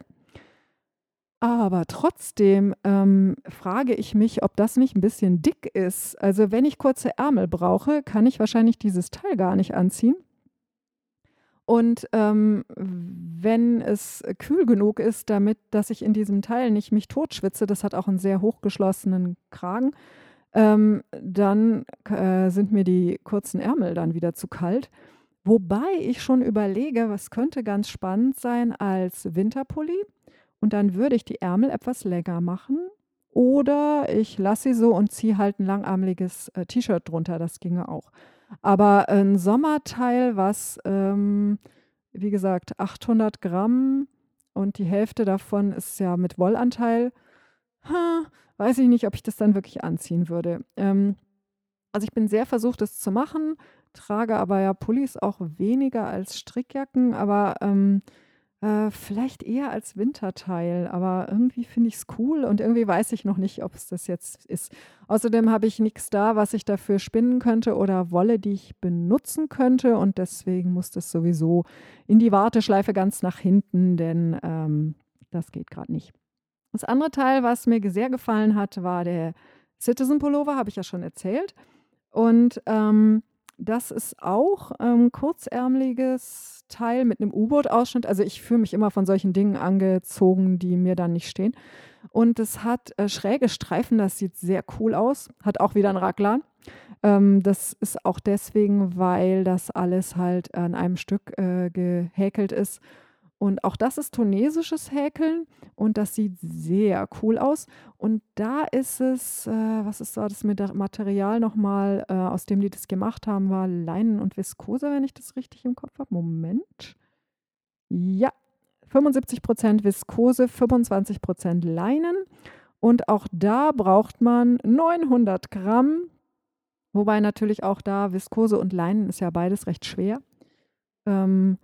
Aber trotzdem ähm, frage ich mich, ob das nicht ein bisschen dick ist. Also wenn ich kurze Ärmel brauche, kann ich wahrscheinlich dieses Teil gar nicht anziehen. Und ähm, wenn es kühl genug ist, damit, dass ich in diesem Teil nicht mich totschwitze, das hat auch einen sehr hochgeschlossenen Kragen, ähm, dann äh, sind mir die kurzen Ärmel dann wieder zu kalt. Wobei ich schon überlege, was könnte ganz spannend sein als Winterpulli. Und dann würde ich die Ärmel etwas länger machen. Oder ich lasse sie so und ziehe halt ein langärmeliges äh, T-Shirt drunter. Das ginge auch. Aber ein Sommerteil, was, ähm, wie gesagt, 800 Gramm und die Hälfte davon ist ja mit Wollanteil, ha, weiß ich nicht, ob ich das dann wirklich anziehen würde. Ähm, also ich bin sehr versucht, das zu machen, trage aber ja Pullis auch weniger als Strickjacken, aber ähm, äh, vielleicht eher als Winterteil, aber irgendwie finde ich es cool und irgendwie weiß ich noch nicht, ob es das jetzt ist. Außerdem habe ich nichts da, was ich dafür spinnen könnte oder Wolle, die ich benutzen könnte und deswegen muss das sowieso in die Warteschleife ganz nach hinten, denn ähm, das geht gerade nicht. Das andere Teil, was mir sehr gefallen hat, war der Citizen Pullover, habe ich ja schon erzählt. Und ähm, das ist auch ähm, kurzärmeliges Teil mit einem U-Boot-Ausschnitt. Also ich fühle mich immer von solchen Dingen angezogen, die mir dann nicht stehen. Und es hat äh, schräge Streifen, das sieht sehr cool aus. Hat auch wieder ein Raglan. Ähm, das ist auch deswegen, weil das alles halt an einem Stück äh, gehäkelt ist und auch das ist tunesisches Häkeln und das sieht sehr cool aus. Und da ist es, äh, was ist da das Material nochmal, äh, aus dem die das gemacht haben, war Leinen und Viskose, wenn ich das richtig im Kopf habe. Moment. Ja, 75% Viskose, 25% Leinen. Und auch da braucht man 900 Gramm. Wobei natürlich auch da Viskose und Leinen ist ja beides recht schwer. Ähm,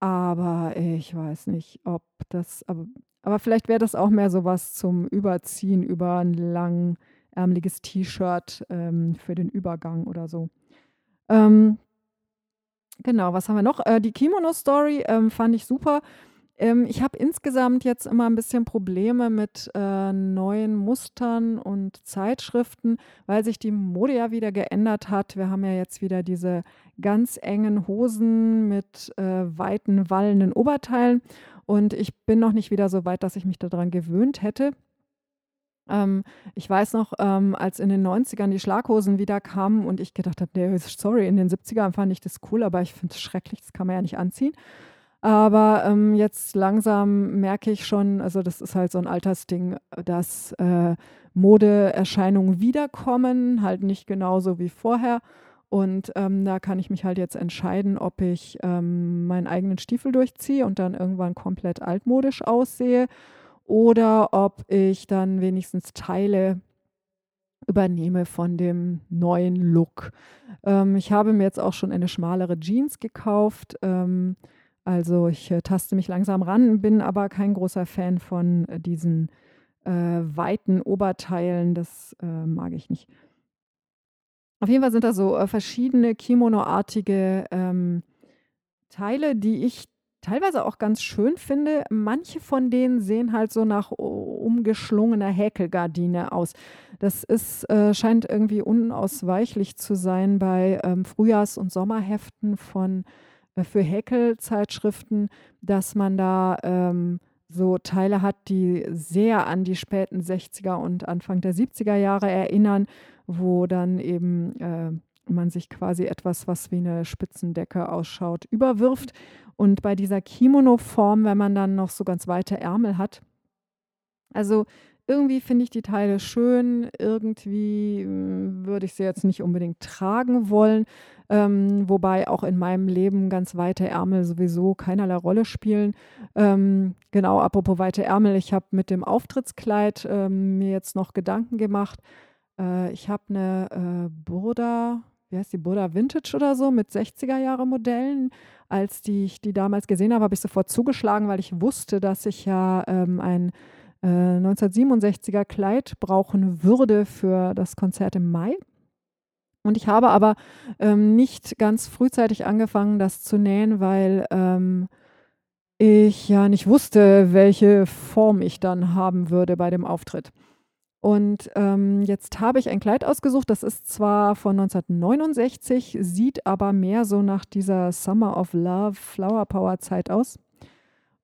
aber ich weiß nicht, ob das aber aber vielleicht wäre das auch mehr so was zum Überziehen über ein langärmeliges T-Shirt, ähm, für den Übergang oder so. Ähm, genau, was haben wir noch? Äh, die Kimono-Story, ähm, fand ich super. Ähm, ich habe insgesamt jetzt immer ein bisschen Probleme mit äh, neuen Mustern und Zeitschriften, weil sich die Mode ja wieder geändert hat. Wir haben ja jetzt wieder diese ganz engen Hosen mit äh, weiten, wallenden Oberteilen. Und ich bin noch nicht wieder so weit, dass ich mich daran gewöhnt hätte. Ähm, ich weiß noch, ähm, als in den 90ern die Schlaghosen wieder kamen und ich gedacht habe, nee, sorry, in den 70ern fand ich das cool, aber ich finde es schrecklich, das kann man ja nicht anziehen. Aber ähm, jetzt langsam merke ich schon, also das ist halt so ein Altersding, dass äh, Modeerscheinungen wiederkommen, halt nicht genauso wie vorher. Und ähm, da kann ich mich halt jetzt entscheiden, ob ich ähm, meinen eigenen Stiefel durchziehe und dann irgendwann komplett altmodisch aussehe oder ob ich dann wenigstens Teile übernehme von dem neuen Look. Ähm, ich habe mir jetzt auch schon eine schmalere Jeans gekauft. Ähm, also ich äh, taste mich langsam ran, bin aber kein großer Fan von äh, diesen äh, weiten Oberteilen. Das äh, mag ich nicht. Auf jeden Fall sind da so äh, verschiedene Kimono-artige ähm, Teile, die ich teilweise auch ganz schön finde. Manche von denen sehen halt so nach umgeschlungener Häkelgardine aus. Das ist, äh, scheint irgendwie unausweichlich zu sein bei ähm, Frühjahrs- und Sommerheften von für Häkelzeitschriften, dass man da ähm, so Teile hat, die sehr an die späten 60er und Anfang der 70er Jahre erinnern, wo dann eben äh, man sich quasi etwas, was wie eine Spitzendecke ausschaut, überwirft. Und bei dieser Kimono-Form, wenn man dann noch so ganz weite Ärmel hat, also irgendwie finde ich die Teile schön, irgendwie hm, würde ich sie jetzt nicht unbedingt tragen wollen, ähm, wobei auch in meinem Leben ganz weite Ärmel sowieso keinerlei Rolle spielen. Ähm, genau, apropos weite Ärmel, ich habe mit dem Auftrittskleid ähm, mir jetzt noch Gedanken gemacht. Äh, ich habe eine äh, Burda, wie heißt die, Burda Vintage oder so, mit 60er-Jahre-Modellen. Als die ich die damals gesehen habe, habe ich sofort zugeschlagen, weil ich wusste, dass ich ja ähm, ein 1967er äh, Kleid brauchen würde für das Konzert im Mai. Und ich habe aber ähm, nicht ganz frühzeitig angefangen, das zu nähen, weil ähm, ich ja nicht wusste, welche Form ich dann haben würde bei dem Auftritt. Und ähm, jetzt habe ich ein Kleid ausgesucht, das ist zwar von 1969, sieht aber mehr so nach dieser Summer of Love Flower Power Zeit aus.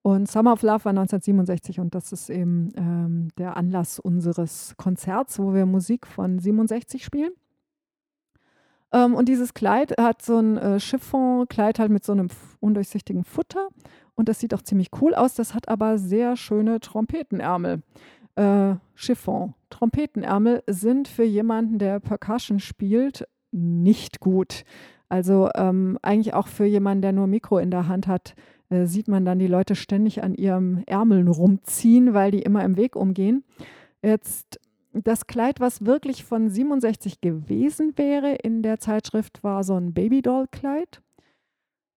Und Summer of Love war 1967 und das ist eben ähm, der Anlass unseres Konzerts, wo wir Musik von 67 spielen. Ähm, und dieses Kleid hat so ein äh, Chiffon-Kleid halt mit so einem undurchsichtigen Futter und das sieht auch ziemlich cool aus. Das hat aber sehr schöne Trompetenärmel. Äh, Chiffon. Trompetenärmel sind für jemanden, der Percussion spielt, nicht gut. Also ähm, eigentlich auch für jemanden, der nur Mikro in der Hand hat, äh, sieht man dann die Leute ständig an ihrem Ärmeln rumziehen, weil die immer im Weg umgehen. Jetzt das Kleid, was wirklich von 67 gewesen wäre in der Zeitschrift, war so ein Babydoll-Kleid.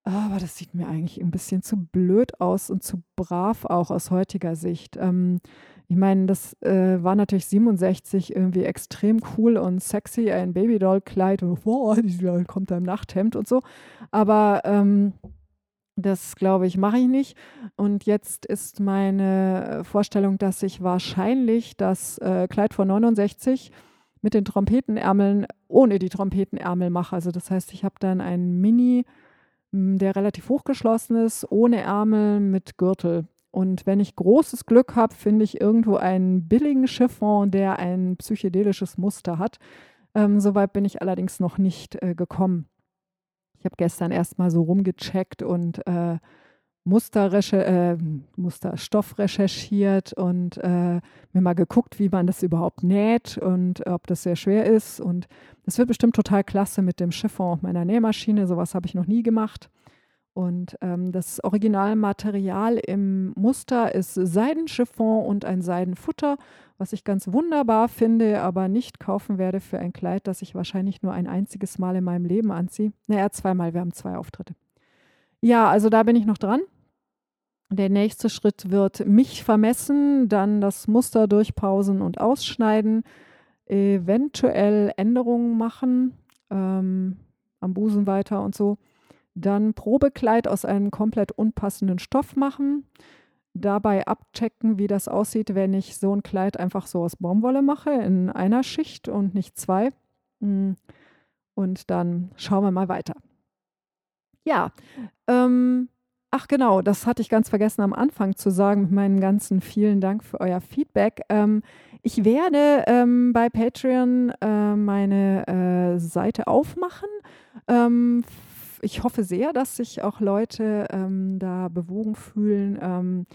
Aber das sieht mir eigentlich ein bisschen zu blöd aus und zu brav auch aus heutiger Sicht. Ähm, ich meine, das äh, war natürlich 67 irgendwie extrem cool und sexy, ein Babydoll-Kleid und wow, die kommt da im Nachthemd und so. Aber ähm, das glaube ich, mache ich nicht. Und jetzt ist meine Vorstellung, dass ich wahrscheinlich das äh, Kleid von 69 mit den Trompetenärmeln ohne die Trompetenärmel mache. Also das heißt, ich habe dann einen Mini, hm, der relativ hochgeschlossen ist, ohne Ärmel mit Gürtel. Und wenn ich großes Glück habe, finde ich irgendwo einen billigen Chiffon, der ein psychedelisches Muster hat. Ähm, Soweit bin ich allerdings noch nicht äh, gekommen. Ich habe gestern erst mal so rumgecheckt und äh, Muster äh, Musterstoff recherchiert und äh, mir mal geguckt, wie man das überhaupt näht und ob das sehr schwer ist. Und das wird bestimmt total klasse mit dem Chiffon auf meiner Nähmaschine. Sowas habe ich noch nie gemacht. Und ähm, das Originalmaterial im Muster ist Seidenchiffon und ein Seidenfutter, was ich ganz wunderbar finde, aber nicht kaufen werde für ein Kleid, das ich wahrscheinlich nur ein einziges Mal in meinem Leben anziehe. Naja, zweimal, wir haben zwei Auftritte. Ja, also da bin ich noch dran. Der nächste Schritt wird mich vermessen, dann das Muster durchpausen und ausschneiden, eventuell Änderungen machen, ähm, am Busen weiter und so dann Probekleid aus einem komplett unpassenden Stoff machen. Dabei abchecken, wie das aussieht, wenn ich so ein Kleid einfach so aus Baumwolle mache, in einer Schicht und nicht zwei. Hm. Und dann schauen wir mal weiter. Ja, ähm, ach genau, das hatte ich ganz vergessen am Anfang zu sagen mit meinen ganzen vielen Dank für euer Feedback. Ähm, ich werde ähm, bei Patreon äh, meine äh, Seite aufmachen ähm, ich hoffe sehr, dass sich auch Leute ähm, da bewogen fühlen, ähm,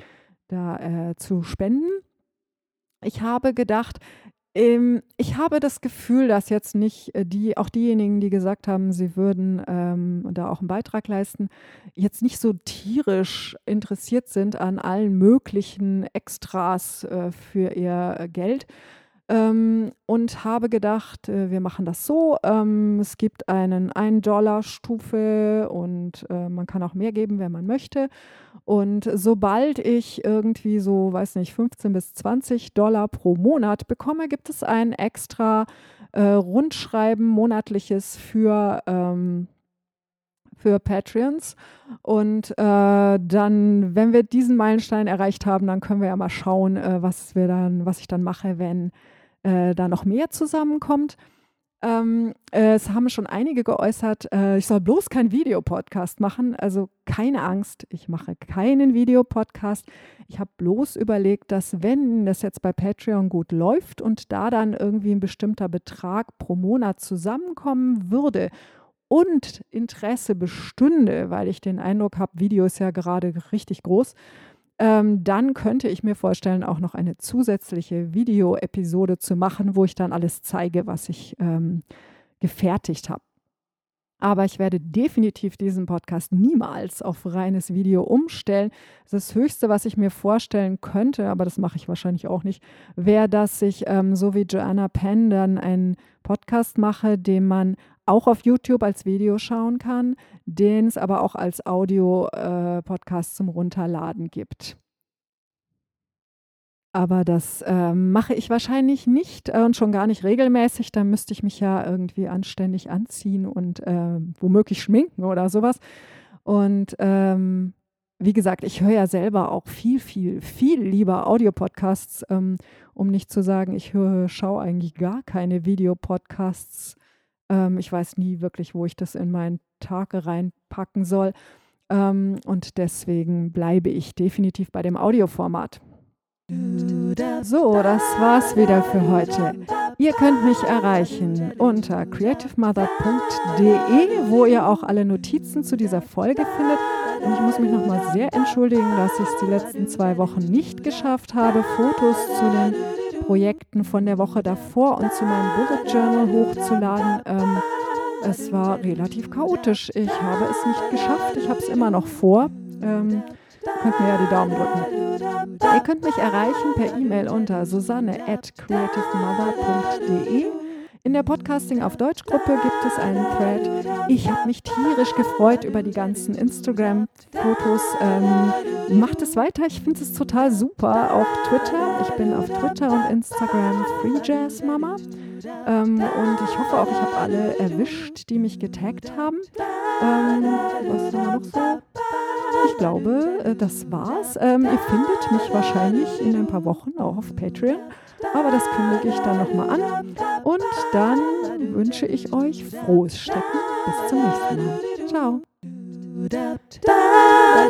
da äh, zu spenden. Ich habe gedacht, ähm, ich habe das Gefühl, dass jetzt nicht äh, die, auch diejenigen, die gesagt haben, sie würden ähm, da auch einen Beitrag leisten, jetzt nicht so tierisch interessiert sind an allen möglichen Extras äh, für ihr Geld. Ähm, und habe gedacht, äh, wir machen das so. Ähm, es gibt einen 1-Dollar-Stufe und äh, man kann auch mehr geben, wenn man möchte. Und sobald ich irgendwie so, weiß nicht, 15 bis 20 Dollar pro Monat bekomme, gibt es ein extra äh, Rundschreiben monatliches für ähm, für Patreons. Und äh, dann, wenn wir diesen Meilenstein erreicht haben, dann können wir ja mal schauen, äh, was wir dann, was ich dann mache, wenn äh, da noch mehr zusammenkommt. Ähm, äh, es haben schon einige geäußert, äh, ich soll bloß keinen Videopodcast machen. Also keine Angst, ich mache keinen Videopodcast. Ich habe bloß überlegt, dass wenn das jetzt bei Patreon gut läuft und da dann irgendwie ein bestimmter Betrag pro Monat zusammenkommen würde und Interesse bestünde, weil ich den Eindruck habe, Video ist ja gerade richtig groß, ähm, dann könnte ich mir vorstellen, auch noch eine zusätzliche Video-Episode zu machen, wo ich dann alles zeige, was ich ähm, gefertigt habe. Aber ich werde definitiv diesen Podcast niemals auf reines Video umstellen. Das Höchste, was ich mir vorstellen könnte, aber das mache ich wahrscheinlich auch nicht, wäre, dass ich ähm, so wie Joanna Penn dann einen Podcast mache, den man auch auf YouTube als Video schauen kann, den es aber auch als Audio-Podcast äh, zum Runterladen gibt. Aber das äh, mache ich wahrscheinlich nicht äh, und schon gar nicht regelmäßig. Da müsste ich mich ja irgendwie anständig anziehen und äh, womöglich schminken oder sowas. Und ähm, wie gesagt, ich höre ja selber auch viel, viel, viel lieber Audiopodcasts, ähm, um nicht zu sagen, ich höre, schaue eigentlich gar keine Videopodcasts ähm, ich weiß nie wirklich, wo ich das in meinen Tag reinpacken soll. Ähm, und deswegen bleibe ich definitiv bei dem Audioformat. So, das war's wieder für heute. Ihr könnt mich erreichen unter creativemother.de, wo ihr auch alle Notizen zu dieser Folge findet. Und ich muss mich nochmal sehr entschuldigen, dass ich es die letzten zwei Wochen nicht geschafft habe, Fotos zu den Projekten von der Woche davor und zu meinem Bullet Journal hochzuladen. Ähm, es war relativ chaotisch. Ich habe es nicht geschafft. Ich habe es immer noch vor. Ähm, könnt mir ja die Daumen drücken. Ihr könnt mich erreichen per E-Mail unter susanne at creativemother.de. In der Podcasting auf Deutsch Gruppe gibt es einen Thread. Ich habe mich tierisch gefreut über die ganzen Instagram-Fotos. Ähm, macht es weiter, ich finde es total super. Auch Twitter. Ich bin auf Twitter und Instagram FreeJazzMama. Ähm, und ich hoffe auch, ich habe alle erwischt, die mich getaggt haben. Ähm, was wir noch so? Ich glaube, äh, das war's. Ähm, ihr findet mich wahrscheinlich in ein paar Wochen auch auf Patreon. Aber das kündige ich dann nochmal an. Und dann wünsche ich euch frohes Stecken. Bis zum nächsten Mal. Ciao. Da